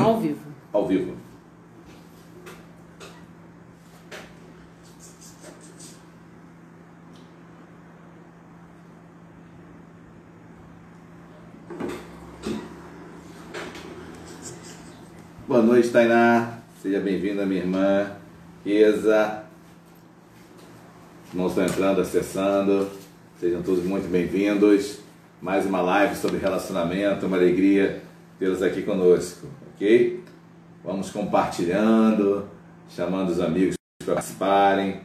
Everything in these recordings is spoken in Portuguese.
Ao vivo. Ao vivo. Boa noite, Tainá. Seja bem-vinda, minha irmã. Isa. Irmãos estão entrando, acessando. Sejam todos muito bem-vindos. Mais uma live sobre relacionamento. Uma alegria tê-los aqui conosco, ok? Vamos compartilhando, chamando os amigos para participarem.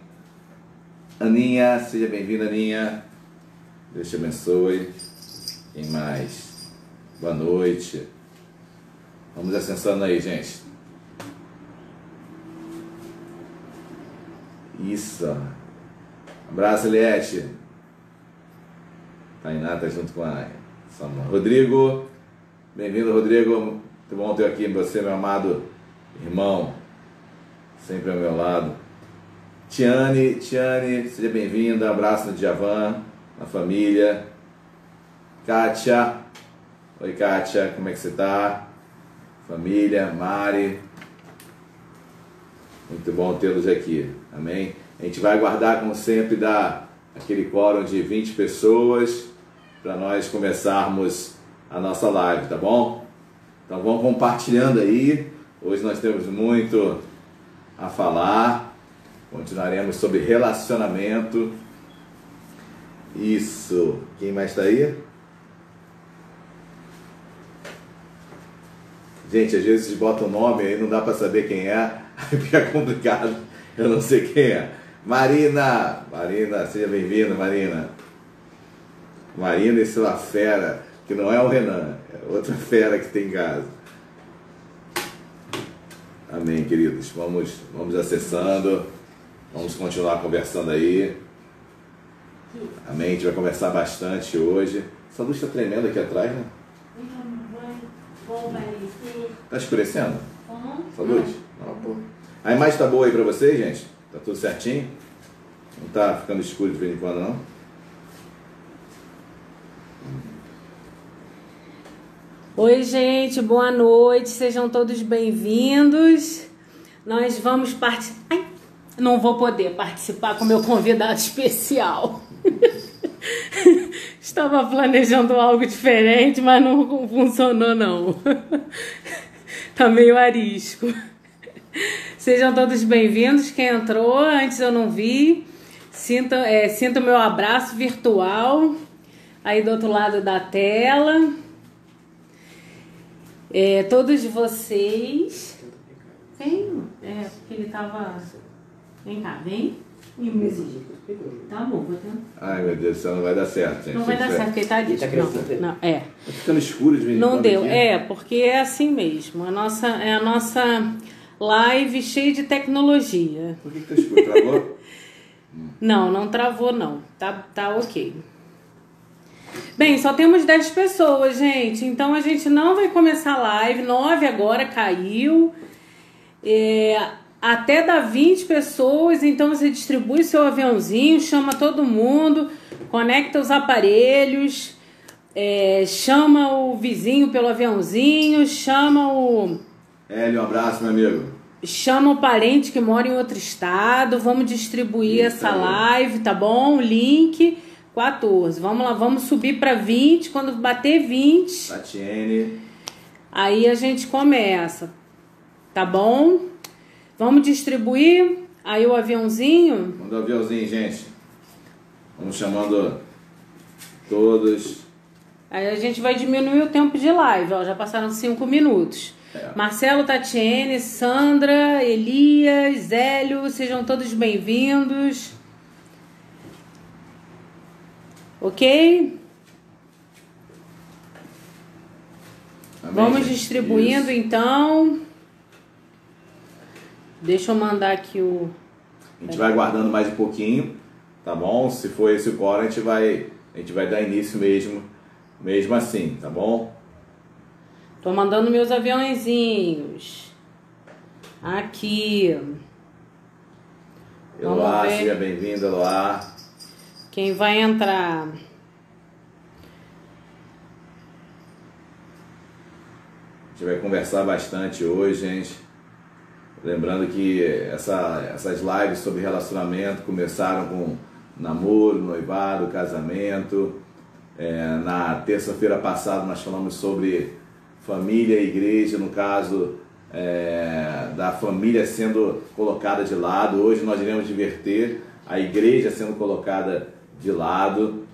Aninha, seja bem-vinda, Aninha. Deus te abençoe. Quem mais? Boa noite. Vamos acessando aí, gente. Isso. Abraço, Eliette. Tainá tá junto com a Samuel. Rodrigo, bem-vindo, Rodrigo. Muito bom ter aqui você, meu amado irmão. Sempre ao meu lado. Tiane, Tiane, seja bem-vinda. Abraço no Djavan, na família. Kátia. Oi, Kátia, como é que você tá? Família, Mari. Muito bom tê-los aqui. Amém? A gente vai aguardar, como sempre, dar aquele quórum de 20 pessoas para nós começarmos a nossa live, tá bom? Então vamos compartilhando aí. Hoje nós temos muito a falar. Continuaremos sobre relacionamento. Isso. Quem mais está aí? Gente, às vezes botam o nome aí não dá para saber quem é, aí fica complicado. Eu não sei quem é. Marina, Marina, seja bem-vinda, Marina. Marina e sua fera, que não é o Renan, é outra fera que tem em casa. Amém, queridos. Vamos, vamos acessando, vamos continuar conversando aí. Amém, a gente vai conversar bastante hoje. Essa luz está tremendo aqui atrás, né? Tá escurecendo? Essa luz? Não, pô. A imagem tá boa aí pra vocês, gente? Tá tudo certinho? Não tá ficando escuro de vez em quando, não? Oi, gente, boa noite, sejam todos bem-vindos. Nós vamos participar. Não vou poder participar com meu convidado especial. Estava planejando algo diferente, mas não funcionou, não. tá meio arisco. Sejam todos bem-vindos. Quem entrou, antes eu não vi. Sinta, é, sinta o meu abraço virtual aí do outro lado da tela. É, todos vocês. Vem, é, porque ele tava. Vem cá, vem. E. Tá bom, vou tentar. Ai, meu Deus do céu, não vai dar certo, gente. Não vai dar certo, porque ele tá ali. Tá Não, não, é. Tá ficando escuro de vez Não deu. aqui. É, porque é assim mesmo. A nossa, é a nossa live cheia de tecnologia. Por que, que tá escuro? Travou? Não, não travou, não. Tá, tá ok. Bem, só temos 10 pessoas, gente. Então a gente não vai começar a live. 9 agora caiu. É, até dar 20 pessoas, então você distribui seu aviãozinho, chama todo mundo, conecta os aparelhos, é, chama o vizinho pelo aviãozinho, chama o Hélio, um abraço, meu amigo. chama o parente que mora em outro estado, vamos distribuir Isso essa aí. live, tá bom? O link 14. Vamos lá, vamos subir para 20, quando bater 20, Tatiene. aí a gente começa. Tá bom? Vamos distribuir aí o aviãozinho. Manda o aviãozinho, gente. Vamos chamando todos. Aí a gente vai diminuir o tempo de live, ó, já passaram 5 minutos. É. Marcelo, Tatiene, Sandra, Elias, Zélio, sejam todos bem-vindos. Ok? Amém, Vamos distribuindo Isso. então. Deixa eu mandar aqui o. A gente vai aguardando mais um pouquinho, tá bom? Se for esse o core, a gente vai, a gente vai dar início mesmo, mesmo assim, tá bom? Tô mandando meus aviãozinhos. Aqui. Eloá, seja bem-vindo, Eloá. Quem vai entrar? gente vai conversar bastante hoje, gente. Lembrando que essa, essas lives sobre relacionamento começaram com namoro, noivado, casamento. É, na terça-feira passada nós falamos sobre família e igreja, no caso é, da família sendo colocada de lado. Hoje nós iremos diverter a igreja sendo colocada de lado.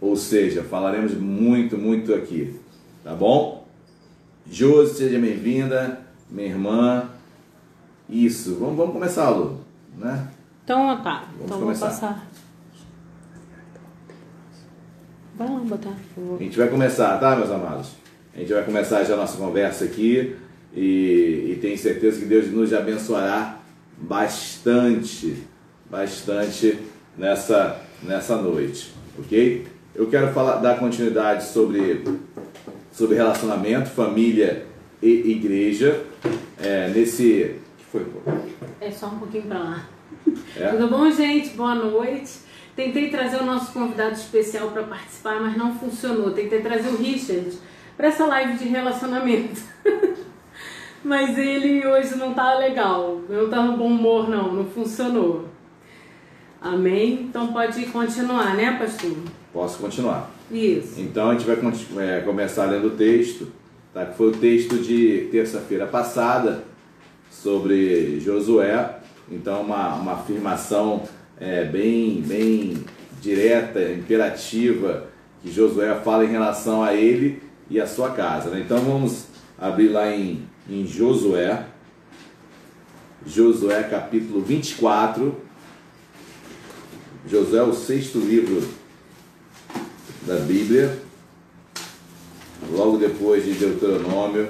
Ou seja, falaremos muito, muito aqui. Tá bom? Josi, seja bem-vinda, minha irmã. Isso, vamos, vamos começar, Lu, né? Então, tá. Vamos então começar. vou passar. Vai lá botar. A gente vai começar, tá, meus amados? A gente vai começar já a nossa conversa aqui e, e tenho certeza que Deus nos abençoará bastante, bastante nessa, nessa noite, ok? Eu quero falar, dar continuidade sobre, sobre relacionamento, família e igreja. É, nesse. que foi, pô? É só um pouquinho pra lá. É? Tudo bom, gente? Boa noite. Tentei trazer o nosso convidado especial para participar, mas não funcionou. Tentei trazer o Richard para essa live de relacionamento. mas ele hoje não tá legal. Não tá no bom humor, não. Não funcionou. Amém? Então pode continuar, né, pastor? Posso continuar. Isso. Então a gente vai é, começar lendo o texto, tá? que foi o texto de terça-feira passada sobre Josué. Então uma, uma afirmação é, bem, bem direta, imperativa, que Josué fala em relação a ele e a sua casa. né? Então vamos abrir lá em, em Josué, Josué capítulo 24. Josué é o sexto livro da Bíblia, logo depois de Deuteronômio,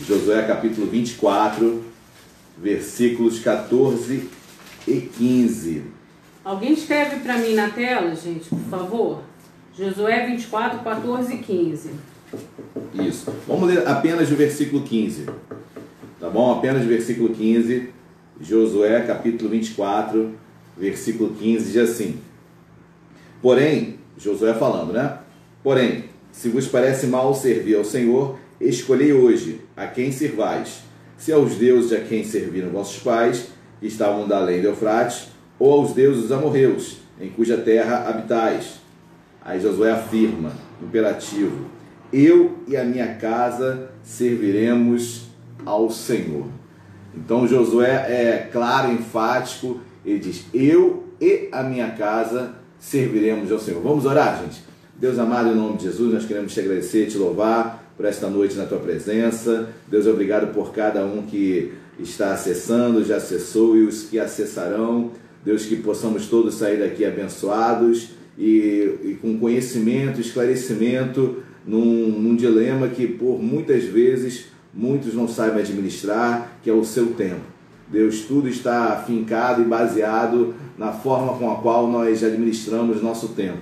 Josué capítulo 24, versículos 14 e 15. Alguém escreve para mim na tela, gente, por favor? Josué 24, 14 e 15. Isso. Vamos ler apenas o versículo 15. Tá bom? Apenas o versículo 15. Josué capítulo 24, versículo 15 diz assim: Porém, Josué falando, né? Porém, se vos parece mal servir ao Senhor, escolhei hoje a quem servais, se aos deuses a quem serviram vossos pais, que estavam da além do Eufrates, ou aos deuses amorreus, em cuja terra habitais. Aí Josué afirma, imperativo: Eu e a minha casa serviremos ao Senhor. Então Josué é claro, enfático, ele diz: Eu e a minha casa serviremos ao Senhor. Vamos orar, gente? Deus amado, em nome de Jesus, nós queremos te agradecer, te louvar por esta noite na tua presença. Deus, obrigado por cada um que está acessando, já acessou e os que acessarão. Deus, que possamos todos sair daqui abençoados e, e com conhecimento, esclarecimento num, num dilema que por muitas vezes muitos não sabem administrar, que é o seu tempo. Deus, tudo está afincado e baseado na forma com a qual nós administramos nosso tempo.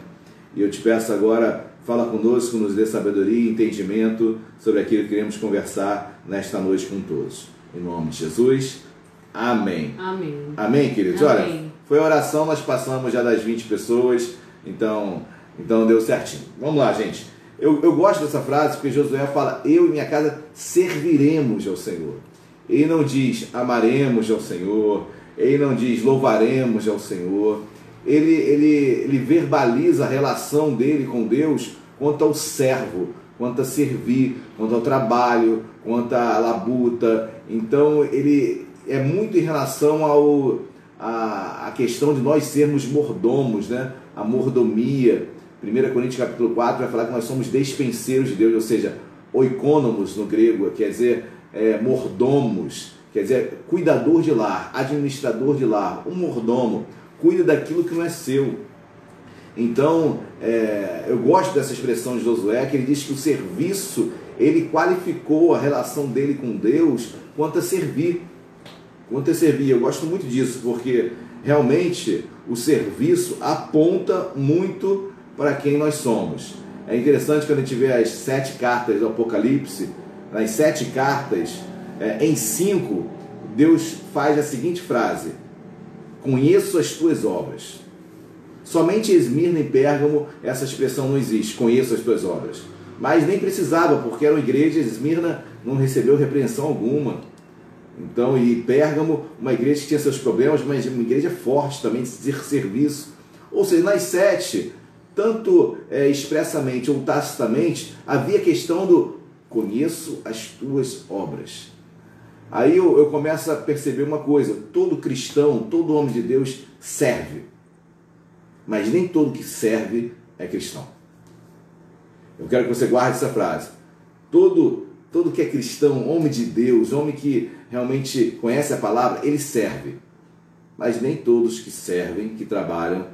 E eu te peço agora, fala conosco, nos dê sabedoria e entendimento sobre aquilo que queremos conversar nesta noite com todos. Em nome de Jesus, amém. Amém. Amém, queridos? Amém. Olha, foi oração, nós passamos já das 20 pessoas, então, então deu certinho. Vamos lá, gente. Eu, eu gosto dessa frase porque Josué fala: Eu e minha casa serviremos ao Senhor. Ele não diz amaremos ao Senhor, ele não diz louvaremos ao Senhor. Ele, ele, ele verbaliza a relação dele com Deus quanto ao servo, quanto a servir, quanto ao trabalho, quanto à labuta. Então ele é muito em relação ao a, a questão de nós sermos mordomos, né? A mordomia. 1 Coríntios capítulo 4 vai falar que nós somos despenseiros de Deus, ou seja, oikônomos no grego, quer dizer, é, mordomos, quer dizer, cuidador de lar, administrador de lar, um mordomo, cuida daquilo que não é seu. Então, é, eu gosto dessa expressão de Josué, que ele diz que o serviço, ele qualificou a relação dele com Deus quanto a servir. Quanto a servir. Eu gosto muito disso, porque realmente o serviço aponta muito para quem nós somos. É interessante quando a gente vê as sete cartas do Apocalipse, nas sete cartas, é, em cinco, Deus faz a seguinte frase: Conheço as tuas obras. Somente Esmirna e Pérgamo essa expressão não existe, conheço as tuas obras. mas nem precisava, porque era uma igreja, Esmirna não recebeu repreensão alguma. Então, e Pérgamo, uma igreja que tinha seus problemas, mas uma igreja forte também de serviço. Ou seja, nas sete, tanto é, expressamente ou tacitamente, havia questão do conheço as tuas obras. Aí eu, eu começo a perceber uma coisa: todo cristão, todo homem de Deus serve, mas nem todo que serve é cristão. Eu quero que você guarde essa frase. Todo, todo que é cristão, homem de Deus, homem que realmente conhece a palavra, ele serve. Mas nem todos que servem, que trabalham,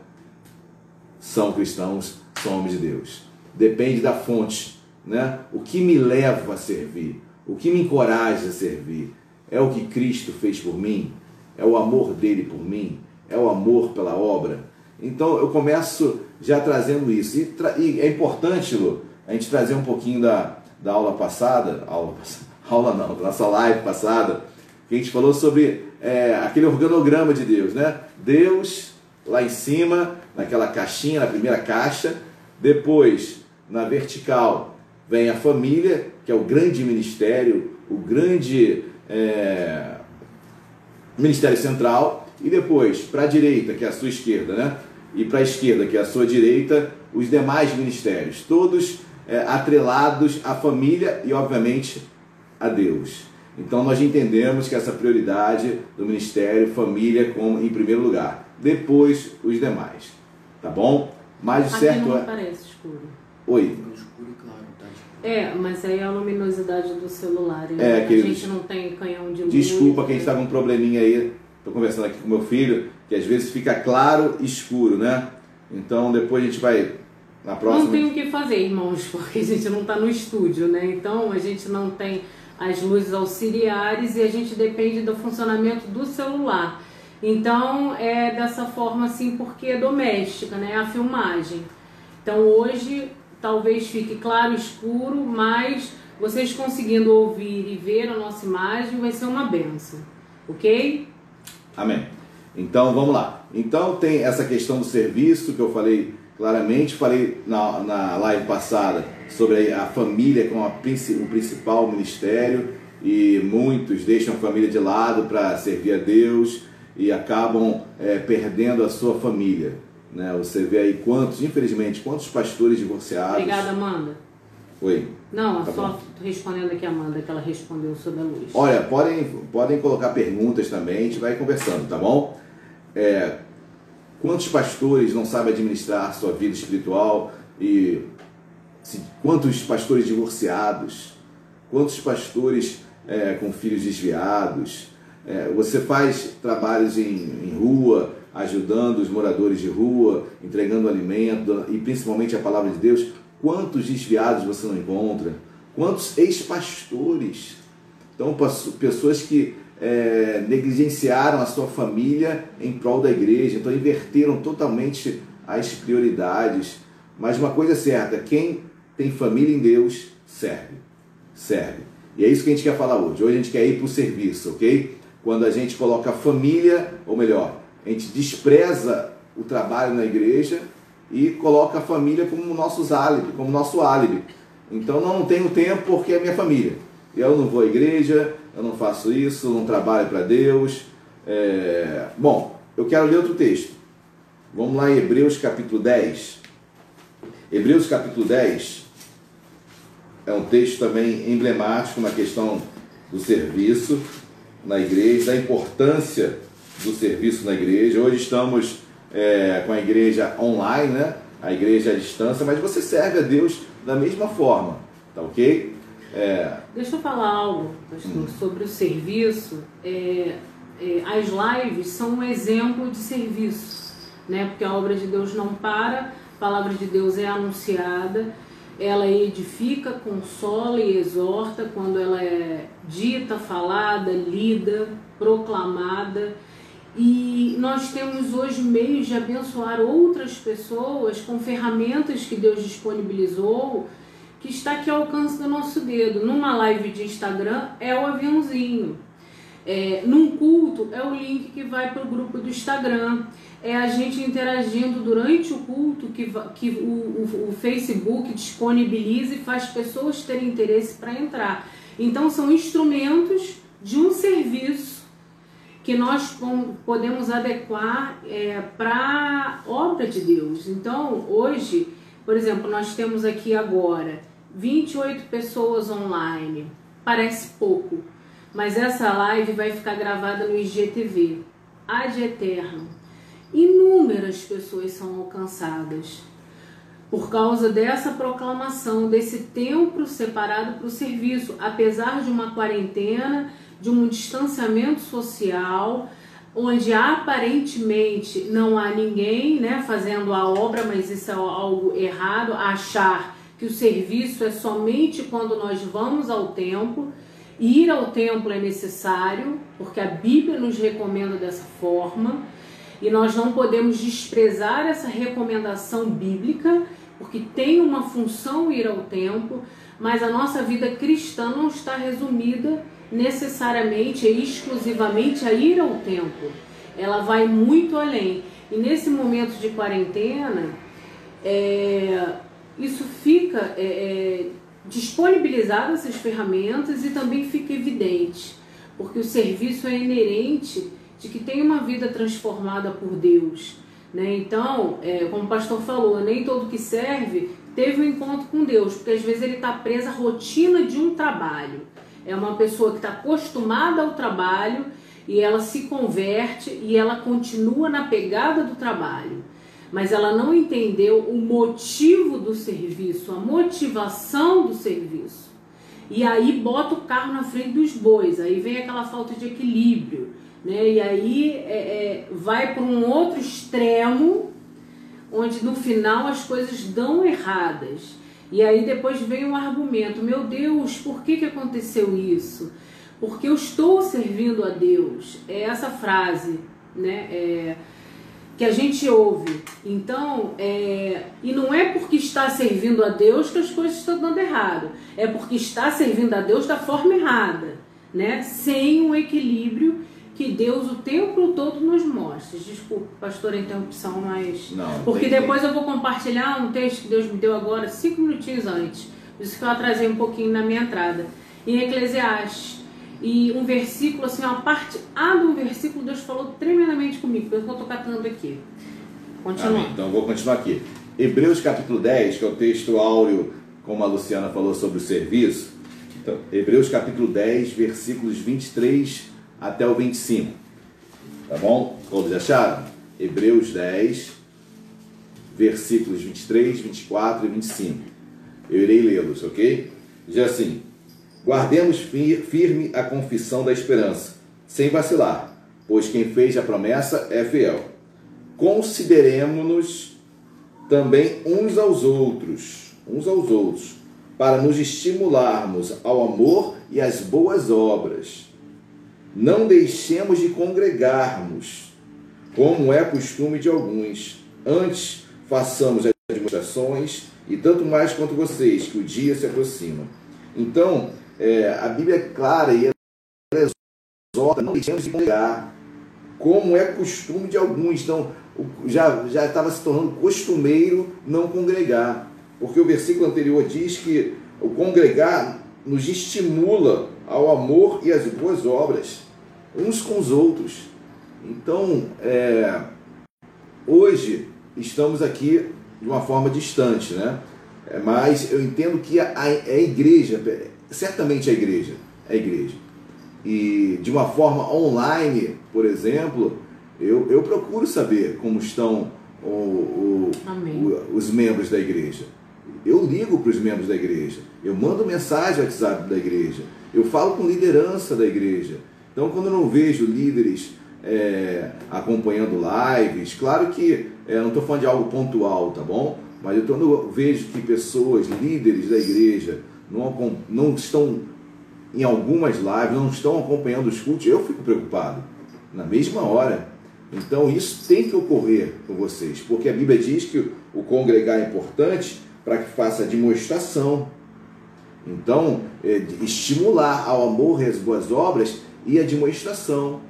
são cristãos, são homens de Deus. Depende da fonte, né? O que me leva a servir, o que me encoraja a servir, é o que Cristo fez por mim, é o amor dele por mim, é o amor pela obra. Então eu começo já trazendo isso. E, tra e é importante, Lu, a gente trazer um pouquinho da, da aula passada, aula, aula não, da nossa live passada, que a gente falou sobre é, aquele organograma de Deus, né? Deus lá em cima, naquela caixinha, na primeira caixa, depois na vertical vem a família, que é o grande ministério, o grande é, ministério central, e depois para a direita, que é a sua esquerda, né? E para a esquerda, que é a sua direita, os demais ministérios, todos é, atrelados à família e, obviamente, a Deus. Então nós entendemos que essa prioridade do ministério, família, como em primeiro lugar. Depois os demais. Tá bom? Mas o certo não é. parece escuro. Oi. Escuro e claro, tá? É, mas aí é a luminosidade do celular. É, Né? a queridos, gente não tem canhão de luz. Desculpa quem está com um probleminha aí. Estou conversando aqui com meu filho, que às vezes fica claro e escuro, né? Então depois a gente vai na próxima. Não tem o que fazer, irmãos, porque a gente não está no estúdio, né? Então a gente não tem as luzes auxiliares e a gente depende do funcionamento do celular. Então é dessa forma assim, porque é doméstica, né? A filmagem. Então hoje talvez fique claro escuro, mas vocês conseguindo ouvir e ver a nossa imagem vai ser uma benção, ok? Amém. Então vamos lá. Então tem essa questão do serviço que eu falei claramente, falei na, na live passada sobre a família como a, o principal ministério e muitos deixam a família de lado para servir a Deus e acabam é, perdendo a sua família. Né? Você vê aí quantos, infelizmente, quantos pastores divorciados. Obrigada, Amanda. Oi. Não, Tá só respondendo aqui a Amanda, que ela respondeu sobre a luz. Olha, podem, podem colocar perguntas também, a gente vai conversando, tá bom? É, quantos pastores não sabem administrar sua vida espiritual e se- quantos pastores divorciados, quantos pastores é, com filhos desviados? É, você faz trabalhos em, em rua, ajudando os moradores de rua, entregando alimento e principalmente a palavra de Deus. Quantos desviados você não encontra? Quantos ex-pastores? Então, pessoas que é, negligenciaram a sua família em prol da igreja, então inverteram totalmente as prioridades. Mas uma coisa é certa: quem tem família em Deus serve. Serve. E é isso que a gente quer falar hoje. Hoje a gente quer ir para o serviço, ok? Quando a gente coloca família, ou melhor, a gente despreza o trabalho na igreja e coloca a família como nosso álibi, como nosso álibi. Então não, tenho tempo porque é minha família. Eu não vou à igreja, eu não faço isso, não trabalho para Deus. É, Bom, eu quero ler outro texto. Vamos lá em Hebreus capítulo 10. Hebreus capítulo 10 é um texto também emblemático na questão do serviço na igreja, da importância do serviço na igreja. Hoje estamos é, com a igreja online, né? A igreja à distância, mas você serve a Deus da mesma forma, tá ok? É, Deixa eu falar algo, pastor, sobre o serviço. É, é, as lives são um exemplo de serviço, né? Porque a obra de Deus não para, a palavra de Deus é anunciada, ela edifica, consola e exorta quando ela é dita, falada, lida, proclamada. E nós temos hoje meios de abençoar outras pessoas com ferramentas que Deus disponibilizou que está aqui ao alcance do nosso dedo. Numa live de Instagram é o aviãozinho. É, num culto é o link que vai para o grupo do Instagram. é a gente interagindo durante o culto que, que o, o, o Facebook disponibiliza e faz pessoas terem interesse para entrar. Então, são instrumentos de um serviço que nós podemos adequar é, para a obra de Deus. Então, hoje, por exemplo, nós temos aqui agora 28 pessoas online. Parece pouco, mas essa live vai ficar gravada no IGTV, ad eterno. Inúmeras pessoas são alcançadas por causa dessa proclamação, desse tempo separado para o serviço, apesar de uma quarentena, de um distanciamento social, onde aparentemente não há ninguém né, fazendo a obra, mas isso é algo errado, achar que o serviço é somente quando nós vamos ao templo. Ir ao templo é necessário, porque a Bíblia nos recomenda dessa forma, e nós não podemos desprezar essa recomendação bíblica, porque tem uma função ir ao templo, mas a nossa vida cristã não está resumida necessariamente e exclusivamente a ir ao templo. Ela vai muito além. E nesse momento de quarentena, é, isso fica é, é, disponibilizado essas ferramentas e também fica evidente, porque o serviço é inerente de que tem uma vida transformada por Deus. Né? Então, é, como o pastor falou, nem todo que serve teve um encontro com Deus, porque às vezes ele está preso à rotina de um trabalho. É uma pessoa que está acostumada ao trabalho e ela se converte e ela continua na pegada do trabalho. Mas ela não entendeu o motivo do serviço, a motivação do serviço. E aí bota o carro na frente dos bois, aí vem aquela falta de equilíbrio. Né? E aí é, é, vai para um outro extremo, onde no final as coisas dão erradas. E aí depois vem um argumento: meu Deus, por que, que aconteceu isso? Porque eu estou servindo a Deus. É essa frase, né? É, que a gente ouve. Então, é, e não é porque está servindo a Deus que as coisas estão dando errado. É porque está servindo a Deus da forma errada, né? Sem um equilíbrio que Deus o tempo todo nos mostra. Desculpa, pastor, a interrupção, mas. Não, Porque depois eu vou compartilhar um texto que Deus me deu agora, cinco minutinhos antes. Por isso que eu atrasei um pouquinho na minha entrada. Em Eclesiastes. E um versículo, assim, a parte A do versículo, Deus falou tremendamente comigo, por isso que eu estou catando aqui. Continua. Amém. Então vou continuar aqui. Hebreus capítulo 10, que é o texto áureo, como a Luciana falou sobre o serviço. Então, Hebreus capítulo 10, versículos 23 até o 25. Tá bom? Todos acharam? Hebreus 10, versículos 23, 24 e 25. Eu irei lê-los, ok? Diz assim: Guardemos firme a confissão da esperança, sem vacilar, pois quem fez a promessa é fiel. Consideremos-nos também uns aos outros, uns aos outros, para nos estimularmos ao amor e às boas obras não deixemos de congregarmos, como é costume de alguns. Antes, façamos as demonstrações, e tanto mais quanto vocês, que o dia se aproxima. Então, é, a Bíblia é clara e ela exorta, não deixemos de congregar, como é costume de alguns. Então, já, já estava se tornando costumeiro não congregar, porque o versículo anterior diz que o congregar nos estimula ao amor e às boas obras uns com os outros. Então, é, hoje estamos aqui de uma forma distante, né? É, mas eu entendo que a, a, a igreja, certamente a igreja, é a igreja. E de uma forma online, por exemplo, eu, eu procuro saber como estão o, o, o, os membros da igreja. Eu ligo para os membros da igreja, eu mando mensagem ao WhatsApp da igreja, eu falo com liderança da igreja, então, quando eu não vejo líderes é, acompanhando lives, claro que é, não estou falando de algo pontual, tá bom? Mas eu, quando eu vejo que pessoas, líderes da igreja, não, não estão em algumas lives, não estão acompanhando os cultos, eu fico preocupado. Na mesma hora. Então, isso tem que ocorrer com vocês, porque a Bíblia diz que o congregar é importante para que faça demonstração. Então, é, estimular ao amor e às boas obras e administração.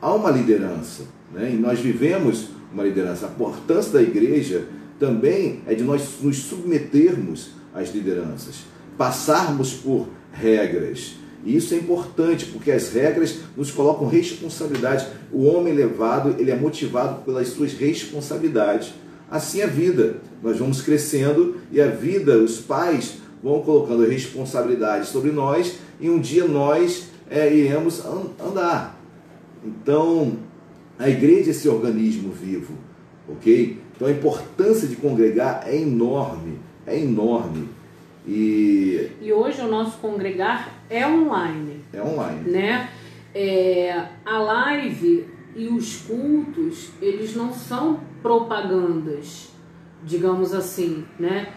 Há uma liderança. Né? E nós vivemos uma liderança. A importância da igreja também é de nós nos submetermos às lideranças, passarmos por regras. E isso é importante, porque as regras nos colocam responsabilidade. O homem elevado, ele é motivado pelas suas responsabilidades. Assim é a vida. Nós vamos crescendo e a vida, os pais vão colocando responsabilidade sobre nós e um dia nós é, iremos andar. Então, a igreja é esse organismo vivo, ok? Então a importância de congregar é enorme, é enorme. E, e hoje o nosso congregar é online. É online. Né? É, a live e os cultos, eles não são propagandas, digamos assim, né?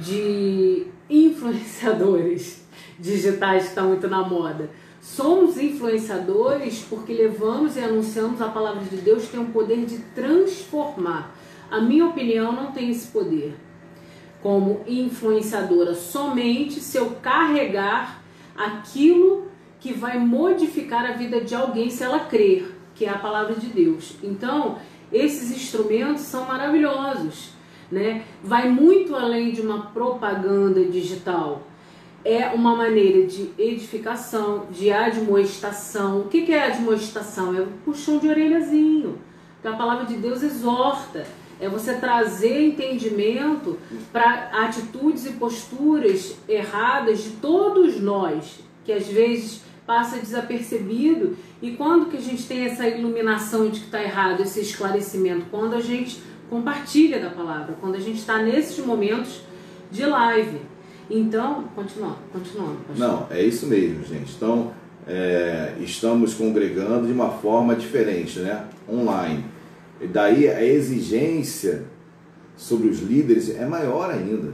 De influenciadores digitais que estão muito na moda. Somos influenciadores porque levamos e anunciamos a palavra de Deus que tem o poder de transformar. A minha opinião não tem esse poder como influenciadora somente se eu carregar aquilo que vai modificar a vida de alguém se ela crer, que é a palavra de Deus. Então, esses instrumentos são maravilhosos, né? Vai muito além de uma propaganda digital é uma maneira de edificação, de admoestação. O que é admoestação? É um puxão de orelhazinho. Então a palavra de Deus exorta. É você trazer entendimento para atitudes e posturas erradas de todos nós, que às vezes passa desapercebido. E quando que a gente tem essa iluminação de que está errado, esse esclarecimento? Quando a gente compartilha da palavra, quando a gente está nesses momentos de live. Então, continuando, continuando. Não, é isso mesmo, gente. Então, é, estamos congregando de uma forma diferente, né? Online. E daí a exigência sobre os líderes é maior ainda,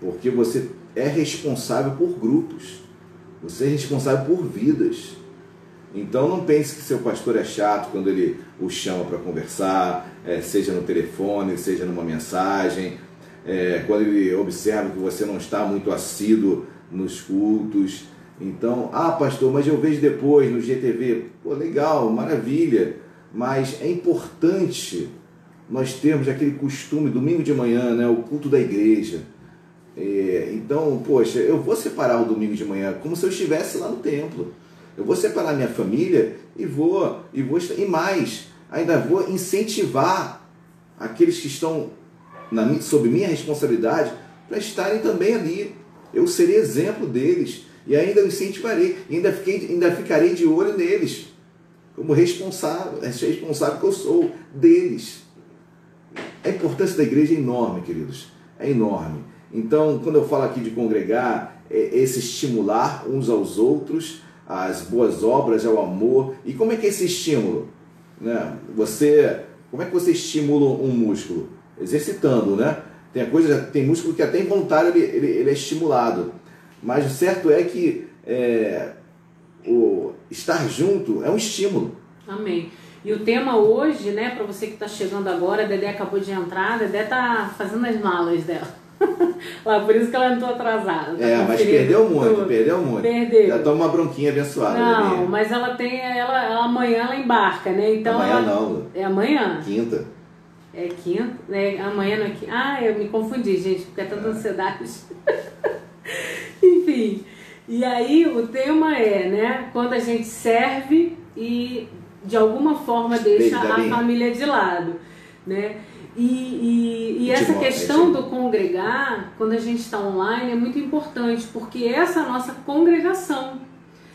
porque você é responsável por grupos, você é responsável por vidas. Então não pense que seu pastor é chato quando ele o chama para conversar, é, seja no telefone, seja numa mensagem, é, quando ele observa que você não está muito assíduo nos cultos. Então, ah, pastor, mas eu vejo depois no GTV. Pô, legal, maravilha. Mas é importante nós termos aquele costume, domingo de manhã, né, o culto da igreja. É, então, poxa, eu vou separar o domingo de manhã como se eu estivesse lá no templo. Eu vou separar minha família e vou e vou e mais, ainda vou incentivar aqueles que estão na, sob minha responsabilidade para estarem também ali. Eu serei exemplo deles e ainda incentivarei, ainda, fiquei, ainda ficarei de olho neles, como responsável, responsável que eu sou deles. A importância da igreja é enorme, queridos, é enorme. Então, quando eu falo aqui de congregar, é esse estimular uns aos outros, as boas obras, ao amor. E como é que é esse estímulo? Né? Você, como é que você estimula um músculo? exercitando, né? Tem coisa, tem músculo que até involuntário ele, ele, ele é estimulado. Mas o certo é que é, o estar junto é um estímulo. Amém. E o tema hoje, né, para você que está chegando agora, a Dedé acabou de entrar, a Dedé tá fazendo as malas dela. Lá, por isso que ela entrou atrasada. Tá é, mas perdeu muito, tudo. perdeu muito. Perdeu. Já toma uma bronquinha abençoada. Não, mas ela tem, ela, ela, amanhã ela embarca, né? Então amanhã ela, não. É amanhã? Quinta. É quinta, né? Amanhã não é quinta. Ah, eu me confundi, gente, porque é tanta ansiedade. Enfim. E aí o tema é, né? Quando a gente serve e de alguma forma deixa a família de lado, né? E, e, e essa questão do congregar, quando a gente está online, é muito importante, porque essa é a nossa congregação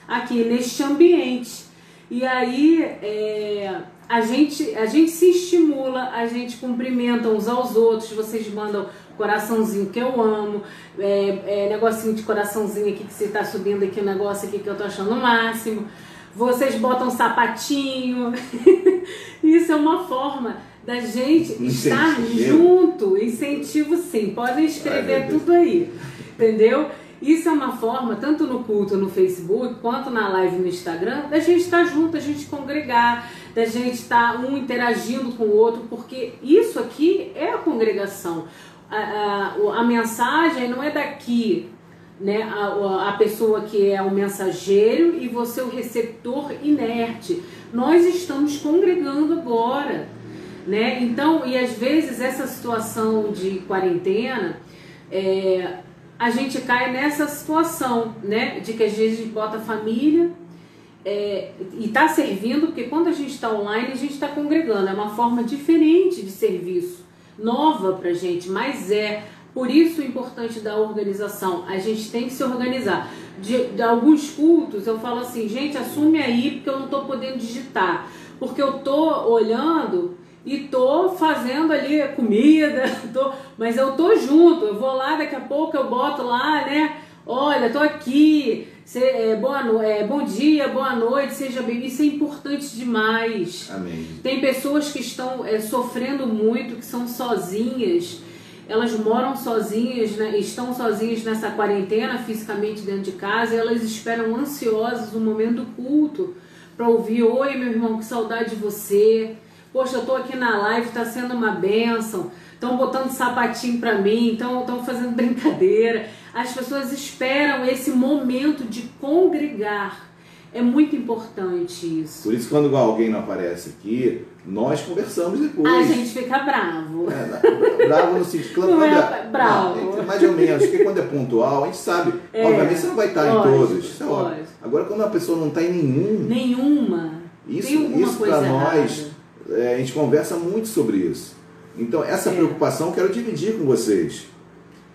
aqui neste ambiente. E aí, é, a gente, a gente se estimula, a gente cumprimenta uns aos outros, vocês mandam coraçãozinho que eu amo, é, é, negocinho de coraçãozinho aqui que você está subindo aqui, o um negócio aqui que eu tô achando o máximo. Vocês botam sapatinho. Isso é uma forma da gente Incentivo. estar junto. Incentivo sim. Podem escrever Ai, tudo aí. Entendeu? Isso é uma forma, tanto no culto no Facebook, quanto na live no Instagram, da gente estar junto, da gente congregar, da gente estar um interagindo com o outro, porque isso aqui é a congregação. A, a, a mensagem não é daqui, né? A, a pessoa que é o mensageiro e você o receptor inerte. Nós estamos congregando agora. Né? Então, e às vezes essa situação de quarentena, é, a gente cai nessa situação, né? De que às vezes a gente bota a família é, e está servindo, porque quando a gente está online, a gente está congregando. É uma forma diferente de serviço, nova para gente, mas é por isso o importante da organização. A gente tem que se organizar. De, de, alguns cultos eu falo assim, gente, assume aí porque eu não estou podendo digitar. Porque eu tô olhando e tô fazendo ali comida, tô, mas eu tô junto. Eu vou lá, daqui a pouco eu boto lá, né? Olha, tô aqui. Cê, é, boa no, é, bom dia, boa noite, seja bem. Isso é importante demais. Amém. Tem pessoas que estão é, sofrendo muito, que são sozinhas elas moram sozinhas, né, estão sozinhas nessa quarentena fisicamente dentro de casa, e elas esperam ansiosas o momento do culto para ouvir: Oi, meu irmão, que saudade de você. Poxa, eu tô aqui na live, tá sendo uma benção. Estão botando sapatinho para mim, estão fazendo brincadeira. As pessoas esperam esse momento de congregar é muito importante isso. Por isso, quando alguém não aparece aqui, nós conversamos depois. A gente fica bravo. É, bravo no sentido. Quando não é, é bravo. Não, mais ou menos, porque quando é pontual, a gente sabe. É, Obviamente você não vai estar pode, em todos. Isso é Agora, quando a pessoa não está em nenhum. Nenhuma. Isso, isso para nós, é, a gente conversa muito sobre isso. Então, essa é. preocupação eu quero dividir com vocês.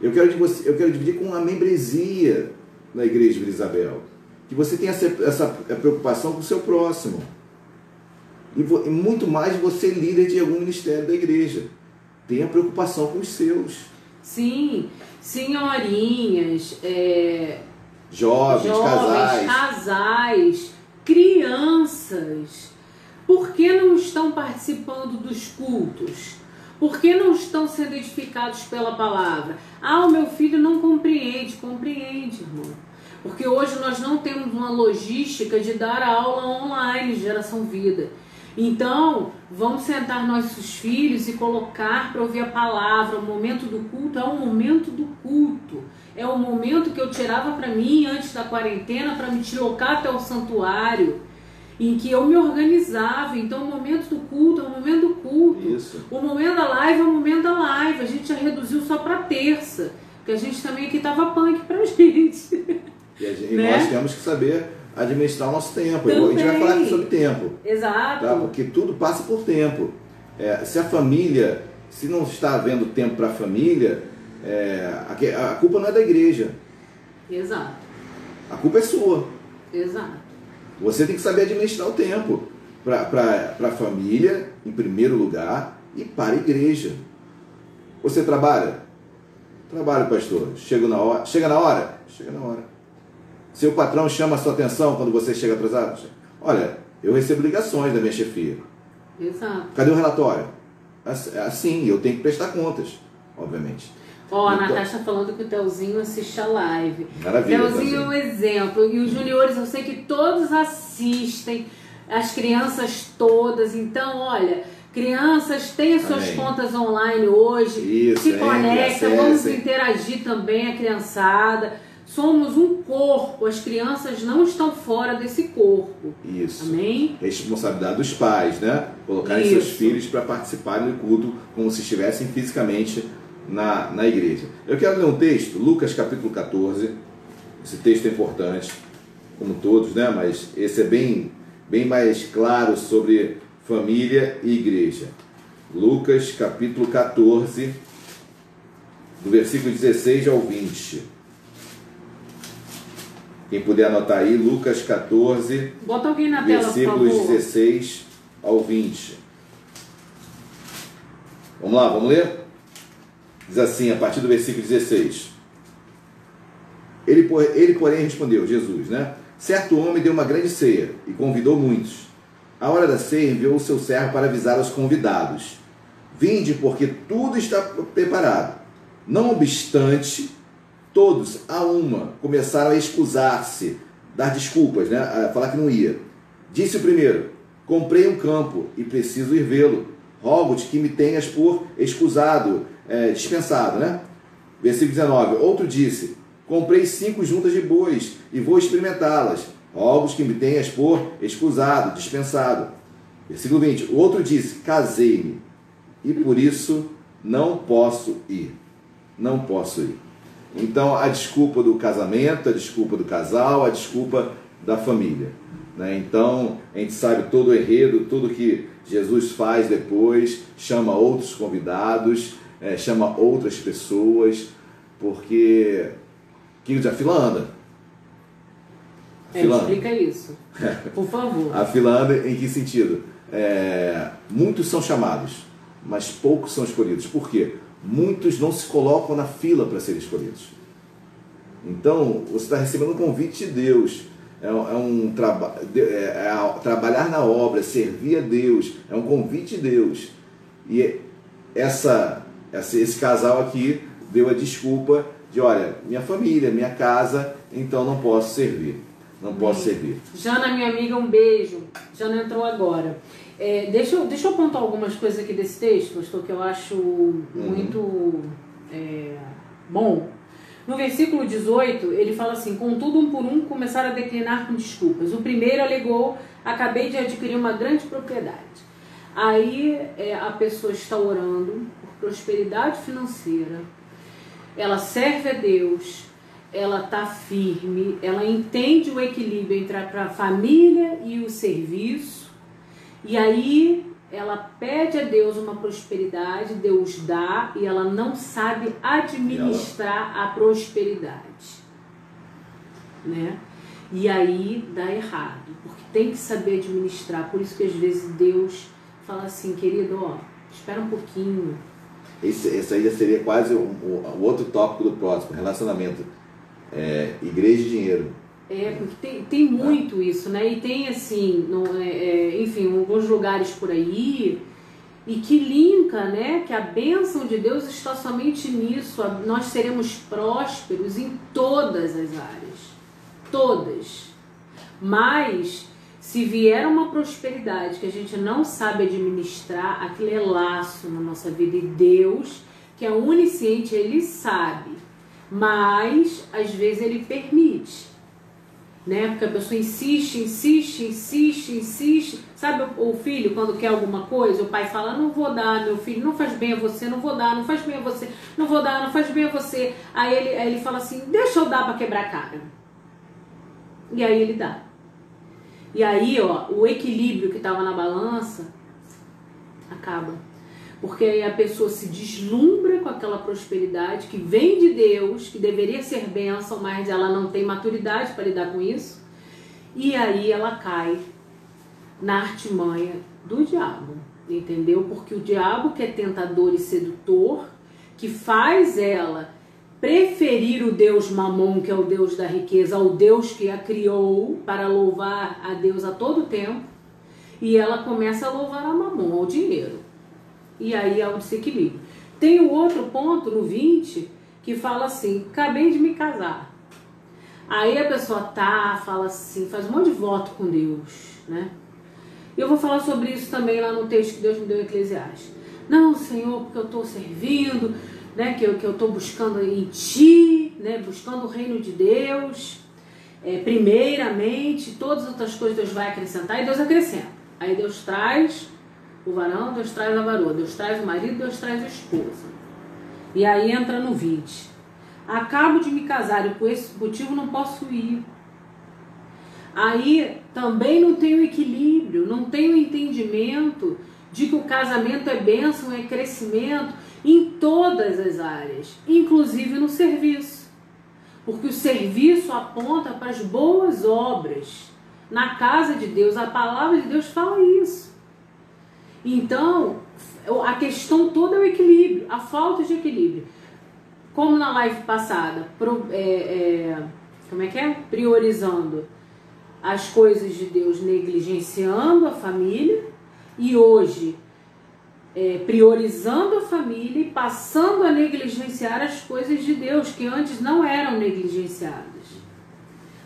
Eu quero, eu quero dividir com a membresia na Igreja de Isabel que você tenha essa, essa preocupação com o seu próximo. E, e muito mais você líder de algum ministério da igreja. Tenha preocupação com os seus. Sim, senhorinhas, é, jovens, jovens, casais. casais, crianças. Por que não estão participando dos cultos? Por que não estão sendo edificados pela palavra? Ah, o meu filho não compreende. Compreende, irmão. Porque hoje nós não temos uma logística de dar aula online, geração vida. Então, vamos sentar nossos filhos e colocar para ouvir a palavra. O momento do culto é o momento do culto. É o momento que eu tirava para mim antes da quarentena para me deslocar até o santuário, em que eu me organizava. Então, o momento do culto é o momento do culto. Isso. O momento da live é o momento da live. A gente já reduziu só para terça, porque a gente também aqui tava punk pra gente. E, gente, né? nós temos que saber administrar o nosso tempo. Também. A gente vai falar aqui sobre tempo. Exato. Tá? Porque tudo passa por tempo. É, se a família, se não está havendo tempo para a família, é, a, a culpa não é da igreja. Exato. A culpa é sua. Exato. Você tem que saber administrar o tempo para a família, em primeiro lugar, e para a igreja. Você trabalha? Trabalho, pastor. Chega na hora? Chega na hora? Chega na hora. Seu patrão chama a sua atenção quando você chega atrasado? Olha, eu recebo ligações da minha chefia. Exato. Cadê o relatório? Assim, eu tenho que prestar contas, obviamente. Ó, oh, a então, Natasha falando que o Telzinho assiste a live. Maravilha. Telzinho é um exemplo. E os juniores, eu sei que todos assistem, as crianças todas. Então, olha, crianças têm suas Amém. contas online hoje. Isso, se conecta, vamos interagir também a criançada somos um corpo, as crianças não estão fora desse corpo. Isso. Amém? Responsabilidade dos pais, né? Colocarem seus filhos para participarem do culto como se estivessem fisicamente na, na igreja. Eu quero ler um texto, Lucas capítulo 14. Esse texto é importante, como todos, né? Mas esse é bem, bem mais claro sobre família e igreja. Lucas capítulo 14, do versículo 16 ao 20. Quem puder anotar aí, Lucas 14, Bota alguém na tela, versículos 16 ao 20. Vamos lá, vamos ler? Diz assim, a partir do versículo 16. Ele, ele porém, respondeu, Jesus, né? Certo homem deu uma grande ceia e convidou muitos. A hora da ceia enviou o seu servo para avisar os convidados: Vinde, porque tudo está preparado. Não obstante, todos, a uma, começaram a excusar-se, dar desculpas, né? a falar que não ia. Disse o primeiro: Comprei um campo e preciso ir vê-lo. Rogo-te que me tenhas por excusado, é, dispensado. Né? Versículo 19: Outro disse: Comprei cinco juntas de bois e vou experimentá-las. Rogo-te que me tenhas por excusado, dispensado. Versículo 20: O outro disse: Casei-me e por isso não posso ir. Não posso ir. Então, a desculpa do casamento, a desculpa do casal, a desculpa da família. Né? Então, a gente sabe todo o enredo, tudo que Jesus faz depois, chama outros convidados, é, chama outras pessoas, porque que a fila anda. É, explica isso, por favor. a fila anda em que sentido? É, muitos são chamados, mas poucos são escolhidos. Por quê? Muitos não se colocam na fila para serem escolhidos. Então, você está recebendo um convite de Deus é, é um traba é, é, trabalhar na obra, servir a Deus, é um convite de Deus. E essa, essa, esse casal aqui deu a desculpa de, olha, minha família, minha casa, então não posso servir. Não posso servir. Jana, minha amiga, um beijo. Jana entrou agora. É, deixa, eu, deixa eu apontar algumas coisas aqui desse texto, pastor, que eu acho uhum. muito é, bom no versículo 18, ele fala assim: Contudo, um por um começaram a declinar com desculpas. O primeiro alegou: Acabei de adquirir uma grande propriedade. Aí é, a pessoa está orando prosperidade financeira, ela serve a Deus, ela está firme, ela entende o equilíbrio entre a família e o serviço, e aí ela pede a Deus uma prosperidade, Deus dá e ela não sabe administrar ela... a prosperidade. Né? E aí dá errado, porque tem que saber administrar. Por isso que às vezes Deus fala assim, querido, ó, espera um pouquinho. Esse, esse aí já seria quase o, o, o outro tópico do próximo, relacionamento. É, igreja e dinheiro. É, porque tem, tem muito isso, né? E tem assim, no, é, é, enfim, alguns lugares por aí e que linka, né? Que a bênção de Deus está somente nisso. Nós seremos prósperos em todas as áreas. Todas. Mas se vier uma prosperidade que a gente não sabe administrar, aquilo é laço na nossa vida. E Deus, que é onisciente, Ele sabe. Mas às vezes Ele permite né? Porque a pessoa insiste, insiste, insiste, insiste. Sabe o filho quando quer alguma coisa, o pai fala: "Não vou dar, meu filho, não faz bem a você, não vou dar, não faz bem a você, não vou dar, não faz bem a você". Aí ele, aí ele fala assim: "Deixa eu dar para quebrar a cara". E aí ele dá. E aí, ó, o equilíbrio que estava na balança acaba. Porque aí a pessoa se deslumbra com aquela prosperidade que vem de Deus, que deveria ser bênção, mas ela não tem maturidade para lidar com isso. E aí ela cai na artimanha do diabo, entendeu? Porque o diabo, que é tentador e sedutor, que faz ela preferir o Deus Mamon, que é o Deus da riqueza, ao Deus que a criou para louvar a Deus a todo tempo, e ela começa a louvar a Mamon, ao dinheiro e aí há um desequilíbrio. Tem o outro ponto no 20 que fala assim: acabei de me casar. Aí a pessoa tá, fala assim, faz um monte de voto com Deus, né? Eu vou falar sobre isso também lá no texto que Deus me deu em Eclesiastes. Não, Senhor, porque eu estou servindo, né? Que eu, que eu estou buscando em Ti, né? Buscando o reino de Deus. É, primeiramente, todas as outras coisas Deus vai acrescentar e Deus acrescenta. Aí Deus traz o varão, Deus traz a varoa, Deus traz o marido, Deus traz a esposa. E aí entra no 20. Acabo de me casar e por esse motivo não posso ir. Aí também não tenho equilíbrio, não tenho entendimento de que o casamento é bênção, é crescimento em todas as áreas, inclusive no serviço. Porque o serviço aponta para as boas obras. Na casa de Deus, a palavra de Deus fala isso. Então, a questão toda é o equilíbrio, a falta de equilíbrio. Como na live passada, pro, é, é, como é que é? Priorizando as coisas de Deus, negligenciando a família, e hoje é, priorizando a família e passando a negligenciar as coisas de Deus que antes não eram negligenciadas.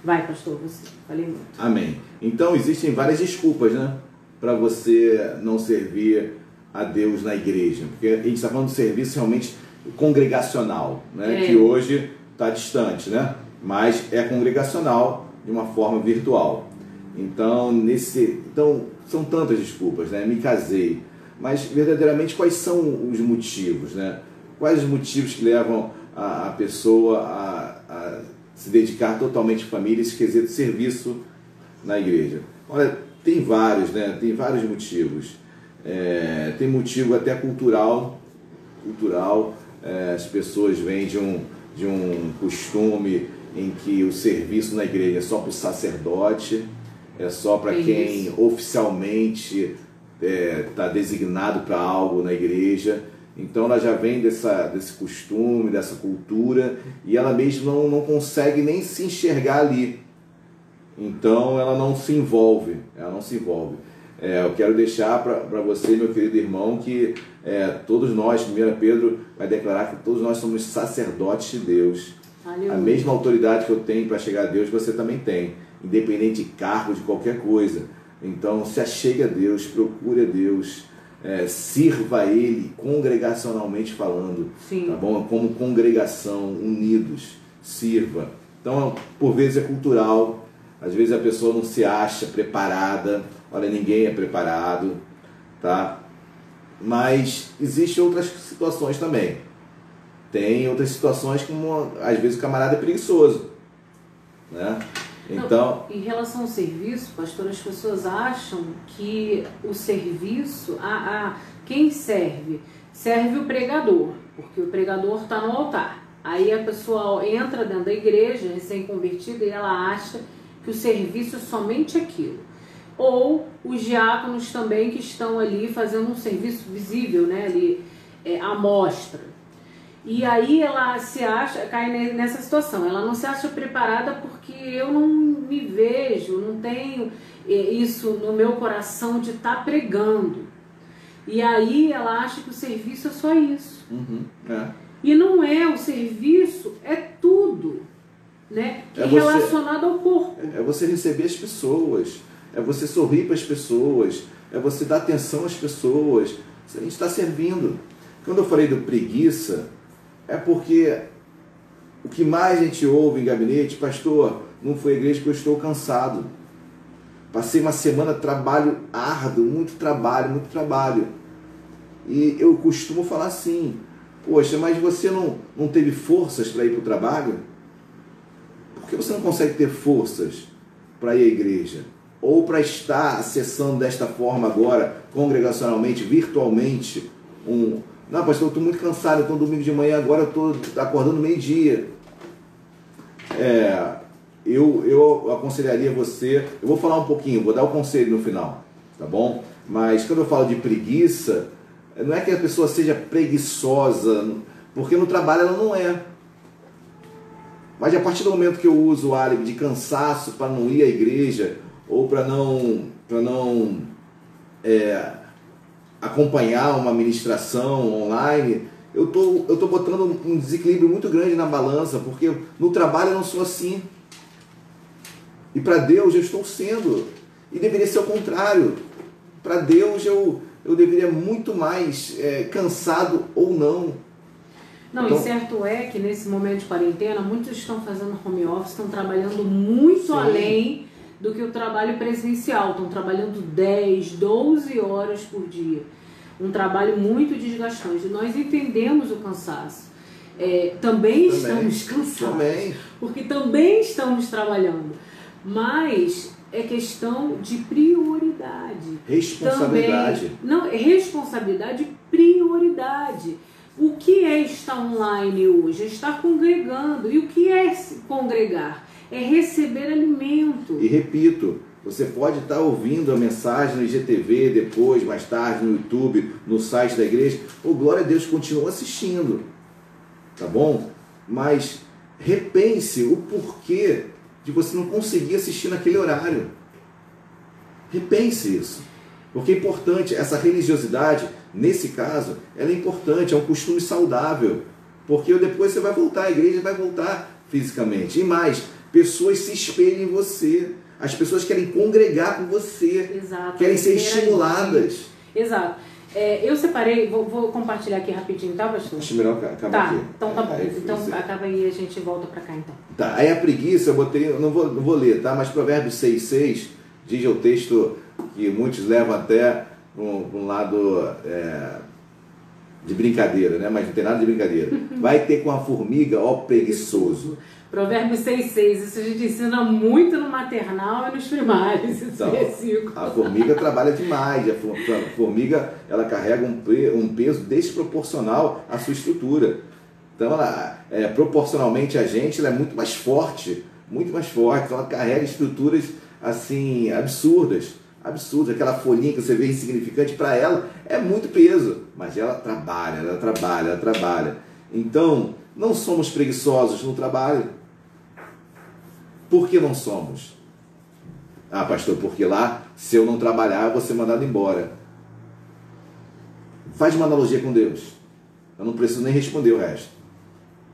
Vai, pastor, você. Falei muito. Amém. Então existem várias desculpas, né? para você não servir a Deus na igreja? Porque a gente está falando de serviço realmente congregacional, né? É. que hoje está distante, né? mas é congregacional de uma forma virtual. Então, nesse, então são tantas desculpas, né? Me casei, mas verdadeiramente quais são os motivos, né? Quais os motivos que levam a, a pessoa a, a, se dedicar totalmente à família, esse quesito de serviço na igreja? Olha, tem vários, né? Tem vários motivos. É, tem motivo até cultural, cultural. É, as pessoas vêm de um, de um costume em que o serviço na igreja é só para o sacerdote, é só para quem oficialmente está é, tá designado para algo na igreja. Então ela já vem dessa, desse costume, dessa cultura, e ela mesmo não, não consegue nem se enxergar ali. Então ela não se envolve, ela não se envolve. É, eu quero deixar para você, meu querido irmão, que é, todos nós, 1 Pedro vai declarar que todos nós somos sacerdotes de Deus. Aleluia. A mesma autoridade que eu tenho para chegar a Deus, você também tem, independente de cargo, de qualquer coisa. Então, se achegue a Deus, procure a Deus, é, sirva a Ele congregacionalmente falando, Sim. tá bom? Como congregação, unidos, sirva. Então, por vezes é cultural, às vezes a pessoa não se acha preparada, olha, ninguém é preparado, tá? Mas existem outras situações também. Tem outras situações como às vezes o camarada é preguiçoso, né? Então, Não, em relação ao serviço, pastor, as pessoas acham que o serviço, a, a quem serve, serve o pregador, porque o pregador está no altar. Aí a pessoa entra dentro da igreja, recém-convertida, e ela acha que o serviço é somente aquilo. Ou os diáconos também que estão ali fazendo um serviço visível, né, ali, é, à mostra. E aí ela se acha, cai nessa situação, ela não se acha preparada porque eu não me vejo, não tenho é, isso no meu coração de estar tá pregando. E aí ela acha que o serviço é só isso. Uhum, é. E não é, o serviço é tudo, né? É você, relacionado ao corpo. É você receber as pessoas, é você sorrir para as pessoas, é você dar atenção às pessoas. A gente está servindo. Quando eu falei do preguiça, é porque o que mais a gente ouve em gabinete, pastor, não foi a igreja que eu estou cansado. Passei uma semana de trabalho árduo, muito trabalho, muito trabalho. E eu costumo falar assim, poxa, mas você não, não teve forças para ir para o trabalho? Por que você não consegue ter forças para ir à igreja? Ou para estar acessando desta forma agora, congregacionalmente, virtualmente, um, não, pastor, eu estou muito cansado, então domingo de manhã agora eu estou acordando meio-dia. É, eu, eu aconselharia você, eu vou falar um pouquinho, vou dar o conselho no final, tá bom? Mas quando eu falo de preguiça, não é que a pessoa seja preguiçosa, porque no trabalho ela não é. Mas a partir do momento que eu uso o álibi de cansaço para não ir à igreja, ou para não, pra não é, acompanhar uma ministração online, eu tô, eu tô botando um desequilíbrio muito grande na balança, porque no trabalho eu não sou assim. E para Deus eu estou sendo. E deveria ser o contrário. Para Deus eu, eu deveria muito mais é, cansado ou não. Não, então, e certo é que nesse momento de quarentena, muitos estão fazendo home office, estão trabalhando muito sim. além do que o trabalho presencial. Estão trabalhando 10, 12 horas por dia. Um trabalho muito desgastante. Nós entendemos o cansaço. É, também, também, estamos cansados. Também. Porque também estamos trabalhando. Mas é questão de prioridade. Responsabilidade. Também, não, é responsabilidade e prioridade. O que é estar online hoje? É estar congregando. E o que é congregar? É receber alimento. E repito, você pode estar ouvindo a mensagem no IGTV depois, mais tarde, no YouTube, no site da igreja. O glória a Deus continua assistindo. Tá bom? Mas repense o porquê de você não conseguir assistir naquele horário. Repense isso. Porque é importante, essa religiosidade, nesse caso, ela é importante, é um costume saudável. Porque depois você vai voltar, a igreja vai voltar fisicamente. E mais, pessoas se espelhem em você. As pessoas querem congregar com você. Exato. Querem ser estimuladas. Exato. É, eu separei, vou, vou, compartilhar aqui rapidinho, tá, pastor? Acho melhor acabar tá, aqui. Então tá bom. Aí, então você... acaba aí e a gente volta para cá então. Tá, aí a preguiça, eu botei, não vou, não vou ler, tá? Mas Provérbios 6,6 diz o texto que muitos levam até um, um lado é, de brincadeira, né? Mas não tem nada de brincadeira. Vai ter com a formiga, ó preguiçoso. Provérbios 6,6. Isso a gente ensina muito no maternal e nos primários, então, versículo. A formiga trabalha demais. A formiga ela carrega um peso desproporcional à sua estrutura. Então, ela, é, proporcionalmente a gente, ela é muito mais forte, muito mais forte. Então, ela carrega estruturas assim absurdas, absurdas. Aquela folhinha que você vê insignificante para ela é muito peso, mas ela trabalha, ela trabalha, ela trabalha. Então, não somos preguiçosos no trabalho. Por que não somos? Ah, pastor, porque lá, se eu não trabalhar, eu vou ser mandado embora. Faz uma analogia com Deus. Eu não preciso nem responder o resto.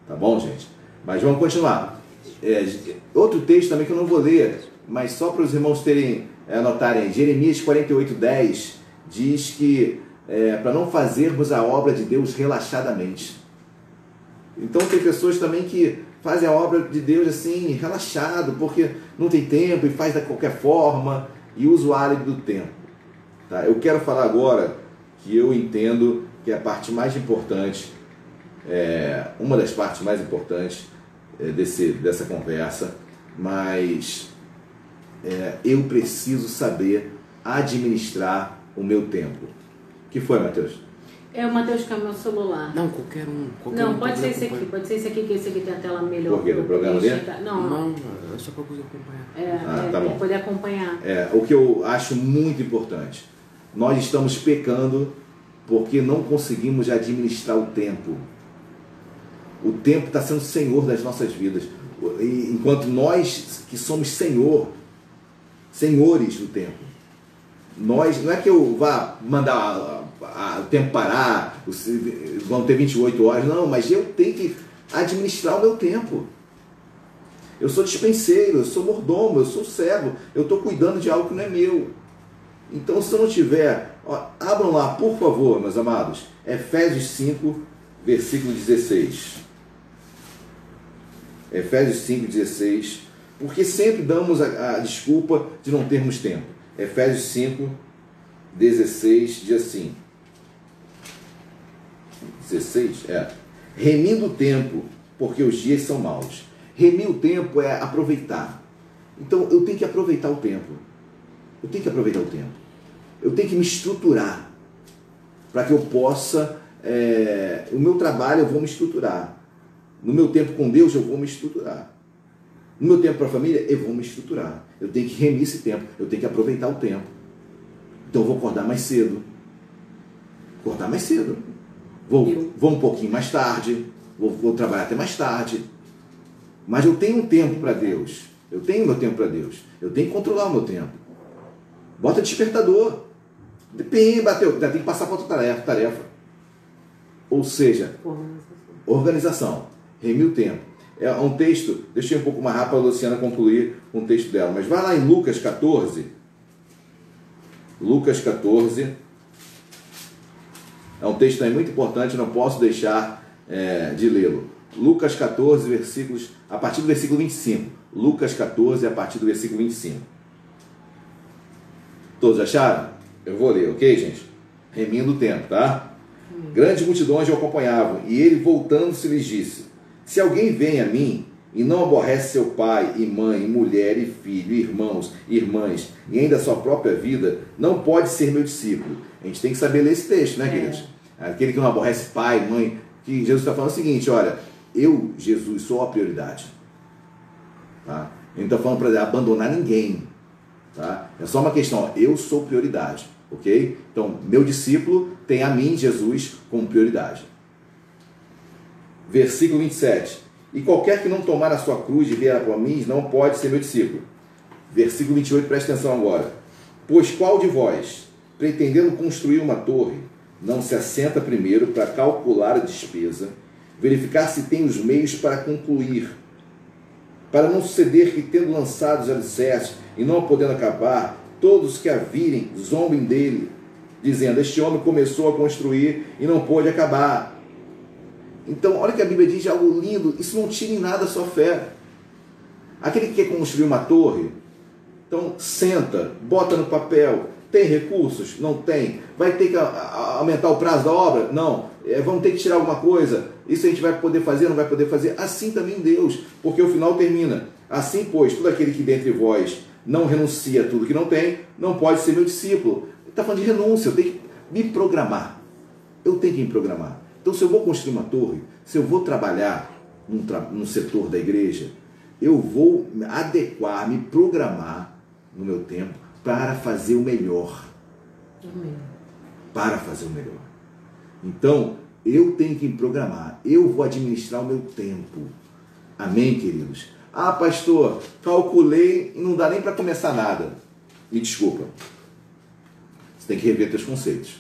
Tá bom, gente? Mas vamos continuar. É, outro texto também que eu não vou ler, mas só para os irmãos terem é, anotarem. Jeremias 48, 10 diz que é, para não fazermos a obra de Deus relaxadamente. Então tem pessoas também que fazem a obra de Deus assim, relaxado, porque não tem tempo e faz da qualquer forma e usa o álibi do tempo. Tá? Eu quero falar agora que eu entendo que é a parte mais importante, é, uma das partes mais importantes é, desse, dessa conversa, mas é, eu preciso saber administrar o meu tempo. Que foi, Matheus? É o Matheus que é o meu celular. Não, qualquer um. Qualquer não, um pode ser esse aqui, pode ser esse aqui, que esse aqui tem a tela melhor. Por quê? Do programa dele? Não, não, é só para poder acompanhar. É, ah, é, tá bom. poder acompanhar. É, o que eu acho muito importante. Nós estamos pecando porque não conseguimos administrar o tempo. O tempo está sendo senhor das nossas vidas. Enquanto nós que somos senhor, senhores do tempo. Nós, não é que eu vá mandar o tempo parar, vão ter 28 horas. Não, mas eu tenho que administrar o meu tempo. Eu sou dispenseiro, eu sou mordomo, eu sou cego, eu estou cuidando de algo que não é meu. Então, se eu não tiver, ó, abram lá, por favor, meus amados, Efésios 5, versículo 16. Efésios 5, 16. Porque sempre damos a, a desculpa de não termos tempo. Efésios 5, 16 diz assim: 16? É. Remindo o tempo, porque os dias são maus. Remir o tempo é aproveitar. Então eu tenho que aproveitar o tempo. Eu tenho que aproveitar o tempo. Eu tenho que me estruturar para que eu possa. É, o meu trabalho eu vou me estruturar. No meu tempo com Deus eu vou me estruturar. No meu tempo para a família eu vou me estruturar. Eu tenho que remir esse tempo. Eu tenho que aproveitar o tempo. Então eu vou acordar mais cedo. Acordar mais cedo. Vou, vou um pouquinho mais tarde, vou, vou trabalhar até mais tarde. Mas eu tenho um tempo para Deus. Eu tenho meu tempo para Deus. Eu tenho que controlar o meu tempo. Bota despertador. Depende, bateu. Tem que passar para outra tarefa. tarefa. Ou seja, organização. Remir o tempo. É um texto, deixei um pouco mais rápido para a Luciana concluir com o texto dela, mas vai lá em Lucas 14. Lucas 14. É um texto também muito importante, não posso deixar é, de lê-lo. Lucas 14, versículos, a partir do versículo 25. Lucas 14, a partir do versículo 25. Todos acharam? Eu vou ler, ok, gente? Remindo o tempo, tá? Grandes multidões o acompanhavam, e ele, voltando-se, lhes disse: Se alguém vem a mim e não aborrece seu pai e mãe, mulher e filho, irmãos, irmãs, e ainda a sua própria vida, não pode ser meu discípulo. A gente tem que saber ler esse texto, né, é. queridos? Aquele que não aborrece pai, mãe, que Jesus está falando o seguinte: olha, eu, Jesus, sou a prioridade. Tá? Ele não está falando para abandonar ninguém. Tá? É só uma questão, eu sou prioridade. Ok? Então, meu discípulo tem a mim, Jesus, como prioridade. Versículo 27. E qualquer que não tomar a sua cruz e vier a mim, não pode ser meu discípulo. Versículo 28, presta atenção agora. Pois qual de vós, pretendendo construir uma torre, não se assenta primeiro para calcular a despesa, verificar se tem os meios para concluir, para não suceder que, tendo lançado os alicerces e não podendo acabar, todos que a virem zombem dele, dizendo: Este homem começou a construir e não pôde acabar. Então, olha que a Bíblia diz algo lindo: isso não tira em nada a sua fé. Aquele que quer construir uma torre, então senta, bota no papel, Tem recursos? Não tem. Vai ter que aumentar o prazo da obra? Não. É, vamos ter que tirar alguma coisa? Isso a gente vai poder fazer, não vai poder fazer? Assim também Deus, porque o final termina. Assim, pois, todo aquele que dentre vós não renuncia a tudo que não tem, não pode ser meu discípulo. Está falando de renúncia, eu tenho que me programar. Eu tenho que me programar. Então, se eu vou construir uma torre, se eu vou trabalhar num, num setor da igreja, eu vou adequar, me programar no meu tempo para fazer o melhor. Amém. Para fazer o melhor. Então, eu tenho que me programar. Eu vou administrar o meu tempo. Amém, queridos? Ah, pastor, calculei e não dá nem para começar nada. Me desculpa. Você tem que rever seus conceitos.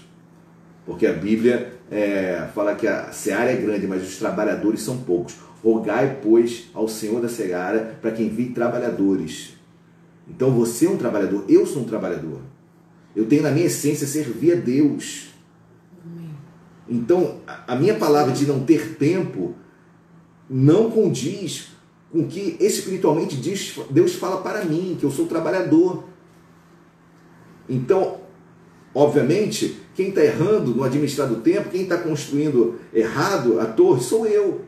Porque a Bíblia é, fala que a seara é grande, mas os trabalhadores são poucos. Rogai, pois, ao Senhor da seara para que envie trabalhadores. Então você é um trabalhador, eu sou um trabalhador. Eu tenho na minha essência servir a Deus. Então, a minha palavra de não ter tempo não condiz com que espiritualmente Deus fala para mim, que eu sou trabalhador. Então, obviamente, quem está errando no administrar do tempo, quem está construindo errado a torre, sou eu.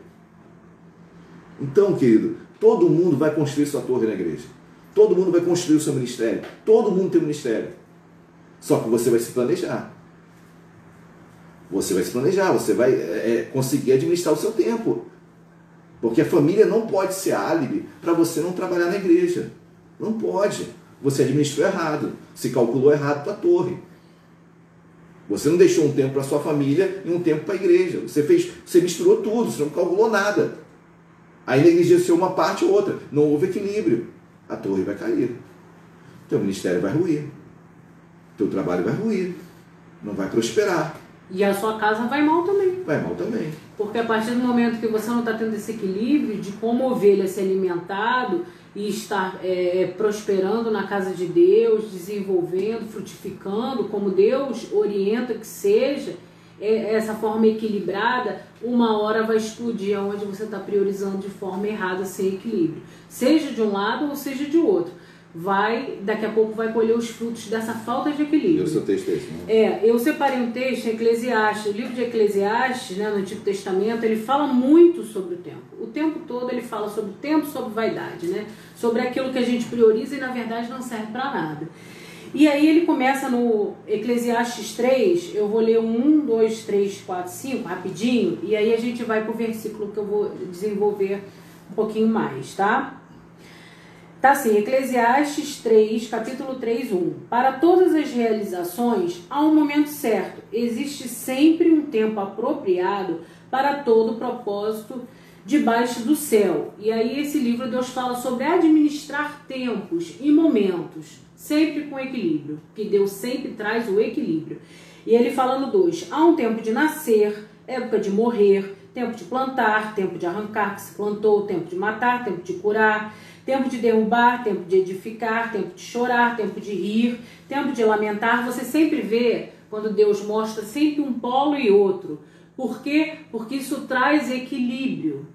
Então, querido, todo mundo vai construir sua torre na igreja. Todo mundo vai construir o seu ministério. Todo mundo tem um ministério. Só que você vai se planejar. Você vai se planejar, você vai é, é conseguir administrar o seu tempo. Porque a família não pode ser álibi para você não trabalhar na igreja. Não pode. Você administrou errado. Se calculou errado para a torre. Você não deixou um tempo para sua família e um tempo para a igreja. Você fez, você misturou tudo, você não calculou nada. Aí negligenciou uma parte ou outra. Não houve equilíbrio. A torre vai cair. Teu ministério vai ruir. Teu trabalho vai ruir. Não vai prosperar. E a sua casa vai mal também. Vai mal também. Porque a partir do momento que você não está tendo esse equilíbrio de como ovelha ser alimentado e estar é, prosperando na casa de Deus, desenvolvendo, frutificando, como Deus orienta que seja, é, essa forma equilibrada, uma hora vai explodir onde você está priorizando de forma errada, sem equilíbrio. Seja de um lado ou seja de outro vai, daqui a pouco vai colher os frutos dessa falta de equilíbrio. E o seu texto é esse, né? É, eu separei um texto, Eclesiastes, o livro de Eclesiastes, né, no Antigo Testamento, ele fala muito sobre o tempo. O tempo todo ele fala sobre o tempo, sobre vaidade, né? Sobre aquilo que a gente prioriza e na verdade não serve para nada. E aí ele começa no Eclesiastes 3, eu vou ler o 1, 2, 3, 4, 5, rapidinho, e aí a gente vai pro versículo que eu vou desenvolver um pouquinho mais, tá? Tá assim, Eclesiastes 3, capítulo 3, 1. Para todas as realizações há um momento certo. Existe sempre um tempo apropriado para todo propósito debaixo do céu. E aí esse livro Deus fala sobre administrar tempos e momentos, sempre com equilíbrio, que Deus sempre traz o equilíbrio. E ele fala no 2, há um tempo de nascer, época de morrer, tempo de plantar, tempo de arrancar que se plantou, tempo de matar, tempo de curar, tempo de derrubar, tempo de edificar, tempo de chorar, tempo de rir, tempo de lamentar. Você sempre vê quando Deus mostra sempre um polo e outro. Por quê? Porque isso traz equilíbrio.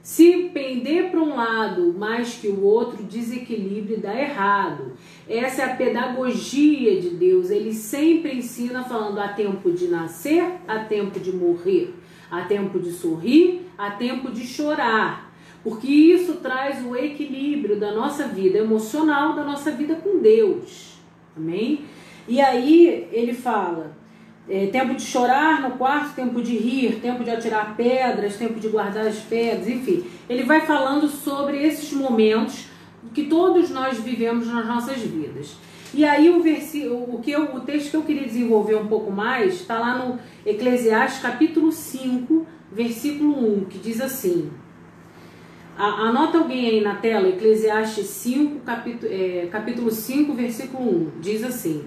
Se pender para um lado mais que o outro, desequilíbrio dá errado. Essa é a pedagogia de Deus. Ele sempre ensina falando há tempo de nascer, há tempo de morrer, há tempo de sorrir, há tempo de chorar porque isso traz o equilíbrio da nossa vida emocional, da nossa vida com Deus. Amém? E aí ele fala: é, tempo de chorar no quarto, tempo de rir, tempo de atirar pedras, tempo de guardar as pedras, enfim. Ele vai falando sobre esses momentos que todos nós vivemos nas nossas vidas. E aí o versículo, o que eu, o texto que eu queria desenvolver um pouco mais está lá no Eclesiastes capítulo 5, versículo 1, que diz assim: Anota alguém aí na tela, Eclesiastes 5, capítulo, é, capítulo 5, versículo 1. Diz assim: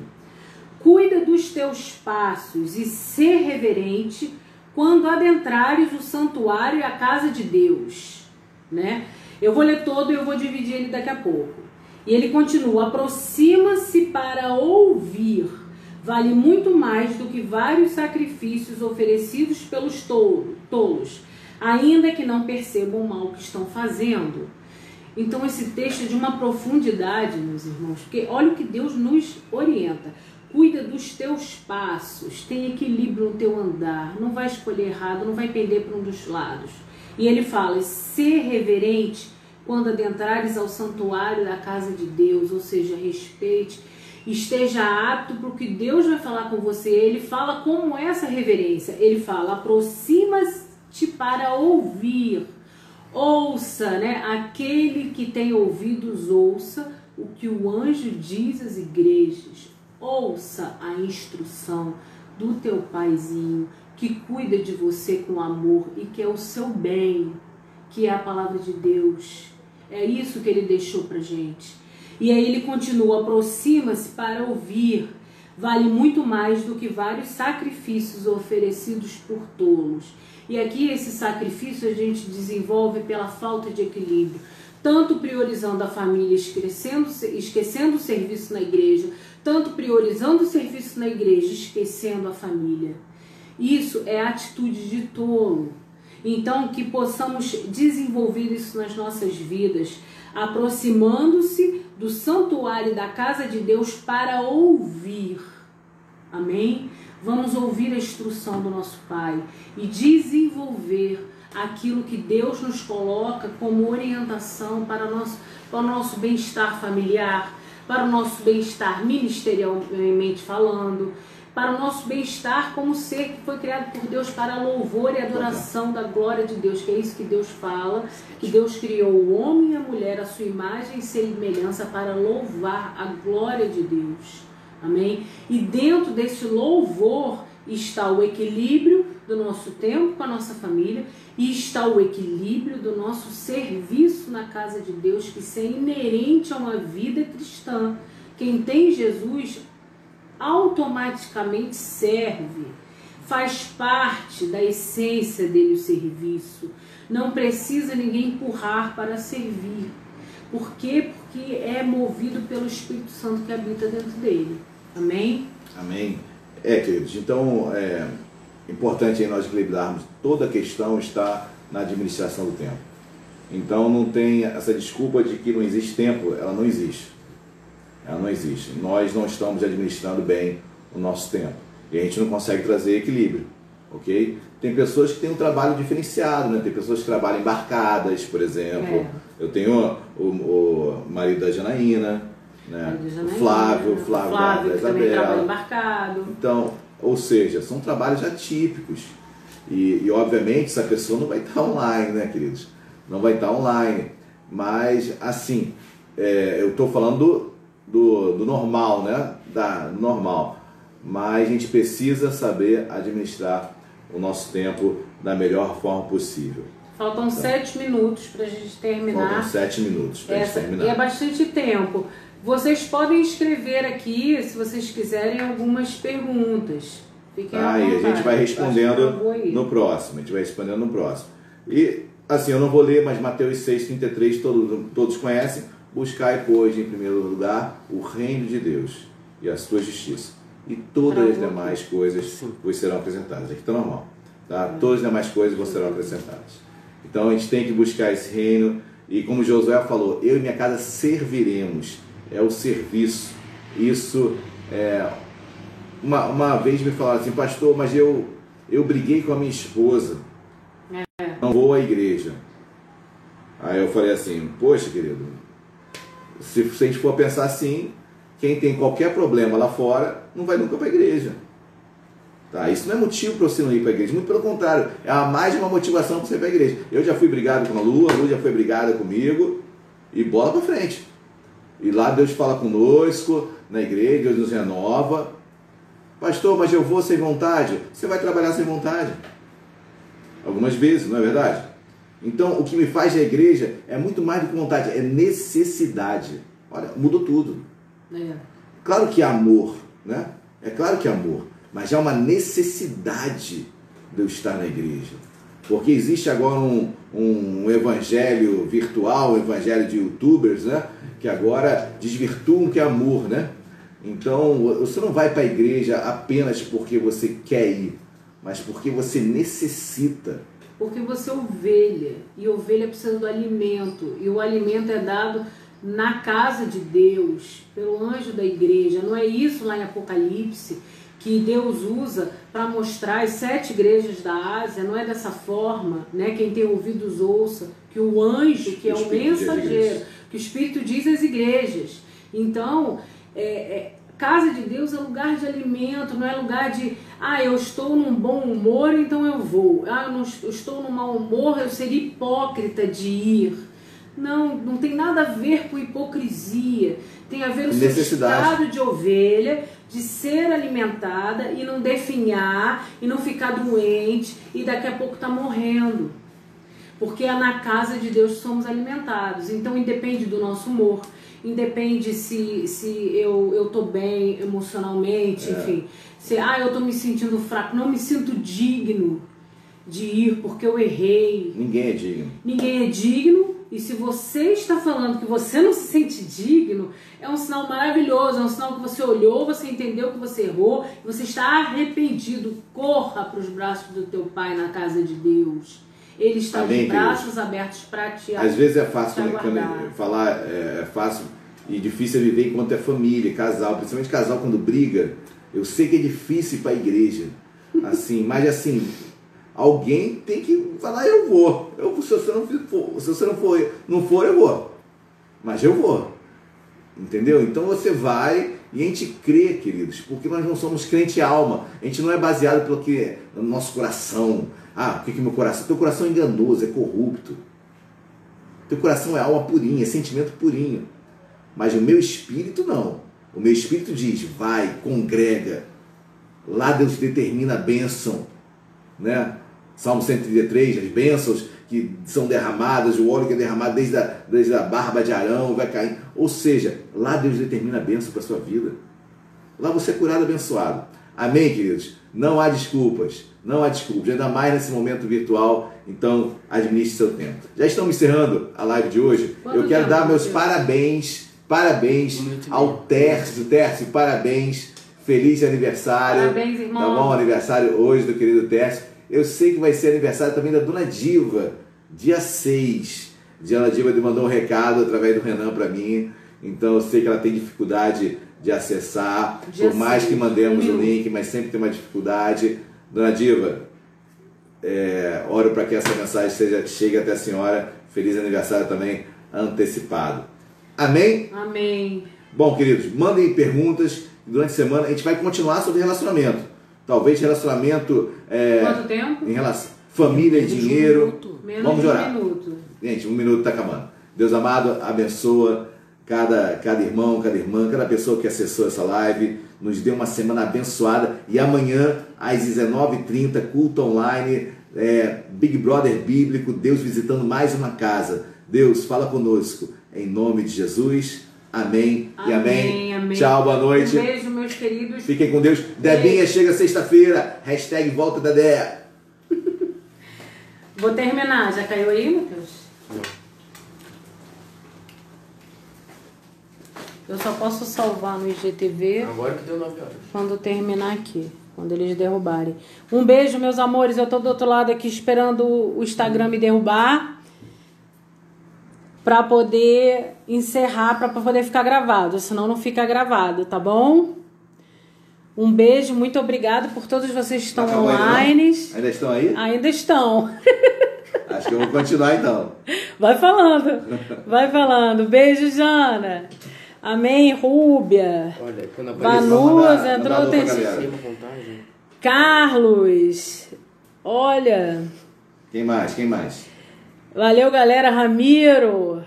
Cuida dos teus passos e ser reverente quando adentrares o santuário e a casa de Deus. Né? Eu vou ler todo e eu vou dividir ele daqui a pouco. E ele continua: aproxima-se para ouvir. Vale muito mais do que vários sacrifícios oferecidos pelos tolos ainda que não percebam o mal que estão fazendo. Então esse texto é de uma profundidade, meus irmãos, porque olha o que Deus nos orienta. Cuida dos teus passos, tem equilíbrio no teu andar, não vai escolher errado, não vai pender para um dos lados. E ele fala: ser reverente quando adentrares ao santuário da casa de Deus, ou seja, respeite, esteja apto para o que Deus vai falar com você. Ele fala como essa reverência. Ele fala: aproxima-te para ouvir. Ouça, né? Aquele que tem ouvidos, ouça o que o anjo diz às igrejas. Ouça a instrução do teu paizinho que cuida de você com amor e que é o seu bem, que é a palavra de Deus. É isso que ele deixou pra gente. E aí ele continua: aproxima-se para ouvir. Vale muito mais do que vários sacrifícios oferecidos por tolos. E aqui esse sacrifício a gente desenvolve pela falta de equilíbrio, tanto priorizando a família, esquecendo, esquecendo o serviço na igreja, tanto priorizando o serviço na igreja, esquecendo a família. Isso é atitude de tolo. Então, que possamos desenvolver isso nas nossas vidas, aproximando-se do santuário da casa de Deus para ouvir. Amém? Vamos ouvir a instrução do nosso Pai e desenvolver aquilo que Deus nos coloca como orientação para o nosso, para o nosso bem-estar familiar, para o nosso bem-estar ministerialmente falando, para o nosso bem-estar como ser que foi criado por Deus para louvor e adoração da glória de Deus, que é isso que Deus fala, que Deus criou o homem e a mulher à sua imagem e semelhança para louvar a glória de Deus. Amém? E dentro desse louvor está o equilíbrio do nosso tempo com a nossa família e está o equilíbrio do nosso serviço na casa de Deus, que isso é inerente a uma vida cristã. Quem tem Jesus automaticamente serve, faz parte da essência dele o serviço. Não precisa ninguém empurrar para servir. Por quê? Porque é movido pelo Espírito Santo que habita dentro dele. Amém? Amém. É, queridos, então é importante aí nós equilibrarmos. Toda a questão está na administração do tempo. Então não tem essa desculpa de que não existe tempo, ela não existe. Ela não existe. Nós não estamos administrando bem o nosso tempo. E a gente não consegue trazer equilíbrio. Ok? Tem pessoas que têm um trabalho diferenciado, né? Tem pessoas que trabalham embarcadas, por exemplo. É. Eu tenho o, o, marido da Janaína, né? O Flávio, Flávio, Flávio da, trabalha embarcado. Então, ou seja, são trabalhos atípicos. E, e obviamente essa pessoa não vai estar online, né, queridos? Não vai estar online. Mas, assim, é, eu estou falando do, do normal, né? Da normal. Mas a gente precisa saber administrar o nosso tempo da melhor forma possível. Faltam então, sete minutos para a gente terminar. Faltam sete minutos para a gente terminar. E é bastante tempo. Vocês podem escrever aqui, se vocês quiserem, algumas perguntas. Fiquem ah, e a gente vai respondendo no próximo. A gente vai respondendo no próximo. E, assim, eu não vou ler, mas Mateus 6,33 todos, todos conhecem. Buscai, pois, em primeiro lugar, o reino de Deus e a sua justiça. E todas as demais coisas vos serão acrescentadas. Aqui está normal. Tá? Todas as demais coisas vos serão acrescentadas. Então a gente tem que buscar esse reino. E como Josué falou, eu e minha casa serviremos. É o serviço. Isso é. Uma, uma vez me falaram assim, pastor, mas eu, eu briguei com a minha esposa. É. Não vou à igreja. Aí eu falei assim, poxa querido, se, se a gente for pensar assim, quem tem qualquer problema lá fora não vai nunca para a igreja. Tá? Isso não é motivo para você não ir para a igreja, muito pelo contrário, é mais uma motivação para você ir para a igreja. Eu já fui brigado com a Lu, a Lu já foi brigada comigo, e bola para frente. E lá Deus fala conosco, na igreja, Deus nos renova. Pastor, mas eu vou sem vontade. Você vai trabalhar sem vontade. Algumas vezes, não é verdade? Então, o que me faz da igreja é muito mais do que vontade, é necessidade. Olha, mudou tudo. É. Claro que é amor, né? É claro que é amor, mas é uma necessidade de eu estar na igreja. Porque existe agora um, um evangelho virtual, um evangelho de youtubers, né? Que agora desvirtuam que é amor, né? Então, você não vai para a igreja apenas porque você quer ir, mas porque você necessita Porque você é ovelha e ovelha precisa do alimento e o alimento é dado na casa de Deus, pelo anjo da igreja. Não é isso lá em Apocalipse que Deus usa para mostrar as sete igrejas da Ásia, não é dessa forma, né? Quem tem ouvidos ouça, que o anjo, que é o mensageiro, que o Espírito diz às igrejas. Então, é, é, casa de Deus é lugar de alimento, não é lugar de, ah, eu estou num bom humor, então eu vou. Ah, eu, não, eu estou num mau humor, eu seria hipócrita de ir. Não, não tem nada a ver com hipocrisia. Tem a ver o seu estado de ovelha, de ser alimentada e não definhar e não ficar doente e daqui a pouco tá morrendo. Porque é na casa de Deus que somos alimentados. Então independe do nosso humor, independe se, se eu, eu tô bem emocionalmente, é. enfim. Se ah, eu tô me sentindo fraco, não me sinto digno de ir porque eu errei. Ninguém é digno. Ninguém é digno e se você está falando que você não se sente digno, é um sinal maravilhoso, é um sinal que você olhou, você entendeu que você errou, você está arrependido. Corra para os braços do teu pai na casa de Deus. Ele está Amém, de braços querido. abertos para te Às vezes é fácil quando falar, é, é fácil e difícil é viver enquanto é família, casal, principalmente casal quando briga. Eu sei que é difícil ir para a igreja, assim, mas assim, Alguém tem que falar, eu vou. Eu, se você não for, se você não for, não for, eu vou. Mas eu vou. Entendeu? Então você vai e a gente crê, queridos, porque nós não somos crente alma. A gente não é baseado pelo que é no nosso coração. Ah, o que que meu coração? Teu coração é enganoso, é corrupto. Teu coração é alma purinha, é sentimento purinho. Mas o meu espírito não. O meu espírito diz: vai, congrega. Lá Deus determina a bênção. Né? Salmo 133, as bênçãos que são derramadas, o óleo que é derramado desde a, desde a barba de Arão, vai cair. Ou seja, lá Deus determina a bênção para a sua vida. Lá você é curado, abençoado. Amém, queridos? Não há desculpas. Não há desculpas. Ainda mais nesse momento virtual. Então, administre seu tempo. Já estamos encerrando a live de hoje. Quanto Eu quero dar meus parabéns, parabéns um ao Tércio. Tércio, parabéns. Feliz aniversário. Parabéns, irmão. Tá bom? Aniversário hoje do querido Tércio. Eu sei que vai ser aniversário também da Dona Diva, dia 6. Diana Diva mandou um recado através do Renan para mim. Então eu sei que ela tem dificuldade de acessar. Dia por mais 6. que mandemos o link, mas sempre tem uma dificuldade. Dona Diva, é, oro para que essa mensagem seja, chegue até a senhora. Feliz aniversário também antecipado. Amém? Amém. Bom, queridos, mandem perguntas. Durante a semana a gente vai continuar sobre relacionamento. Talvez relacionamento. É, Quanto tempo? Em relação. Família e dinheiro. Um Vamos orar. Um minuto. Gente, um minuto está acabando. Deus amado, abençoa cada, cada irmão, cada irmã, cada pessoa que acessou essa live. Nos dê uma semana abençoada. E amanhã, às 19h30, culto online, é, Big Brother Bíblico, Deus visitando mais uma casa. Deus, fala conosco. Em nome de Jesus. Amém, amém e amém. amém. Tchau, boa noite. Um beijo, meus queridos. Fiquem com Deus. Debinha chega sexta-feira. Hashtag volta da Dé. Vou terminar. Já caiu aí, Matheus? Eu só posso salvar no IGTV. Agora que deu 9 horas. Quando terminar aqui. Quando eles derrubarem. Um beijo, meus amores. Eu tô do outro lado aqui esperando o Instagram me derrubar para poder encerrar, para poder ficar gravado, senão não fica gravado, tá bom? Um beijo, muito obrigado por todos vocês que estão online. Aí, Ainda estão aí? Ainda estão. Acho que eu vou continuar então. Vai falando, vai falando. Beijo, Jana. Amém, Rúbia. Olha, quando Vanus entrou. Tem... Carlos. Olha. Quem mais? Quem mais? Valeu, galera. Ramiro.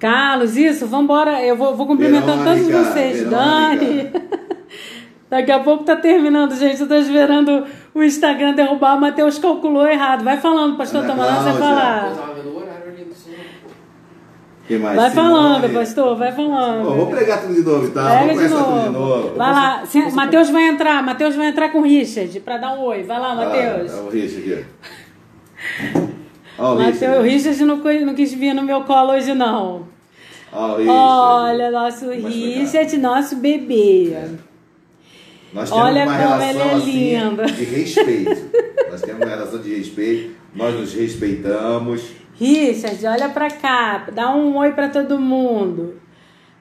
Carlos, isso, vambora. Eu vou, vou cumprimentando todos vocês. Verônica. Dani. Daqui a pouco tá terminando, gente. Eu tô esperando o Instagram derrubar. O Matheus calculou errado. Vai falando, pastor Tamarã, você falar. Vai falando, pastor, vai falando. vou pregar tudo de novo, tá? Pega de novo. de novo. Vai lá. Matheus vai entrar. Matheus vai entrar com o Richard pra dar um oi. Vai lá, Matheus. Ah, o Richard aqui. Oh, Matheus, o Richard não, não quis vir no meu colo hoje, não. Oh, Olha, nosso Richard, nosso bebê. Nós temos Olha uma como relação ele é assim, lindo. de respeito. Nós temos uma relação de respeito, nós nos respeitamos. Richard, olha pra cá, dá um oi pra todo mundo.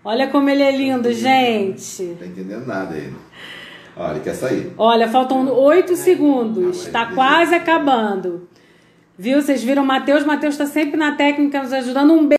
Olha como ele é lindo, gente. Não tá entendendo nada ele. Olha, ele quer sair. Olha, faltam oito segundos. Tá quase acabando. Viu? Vocês viram Matheus? Matheus tá sempre na técnica nos ajudando. Um beijo.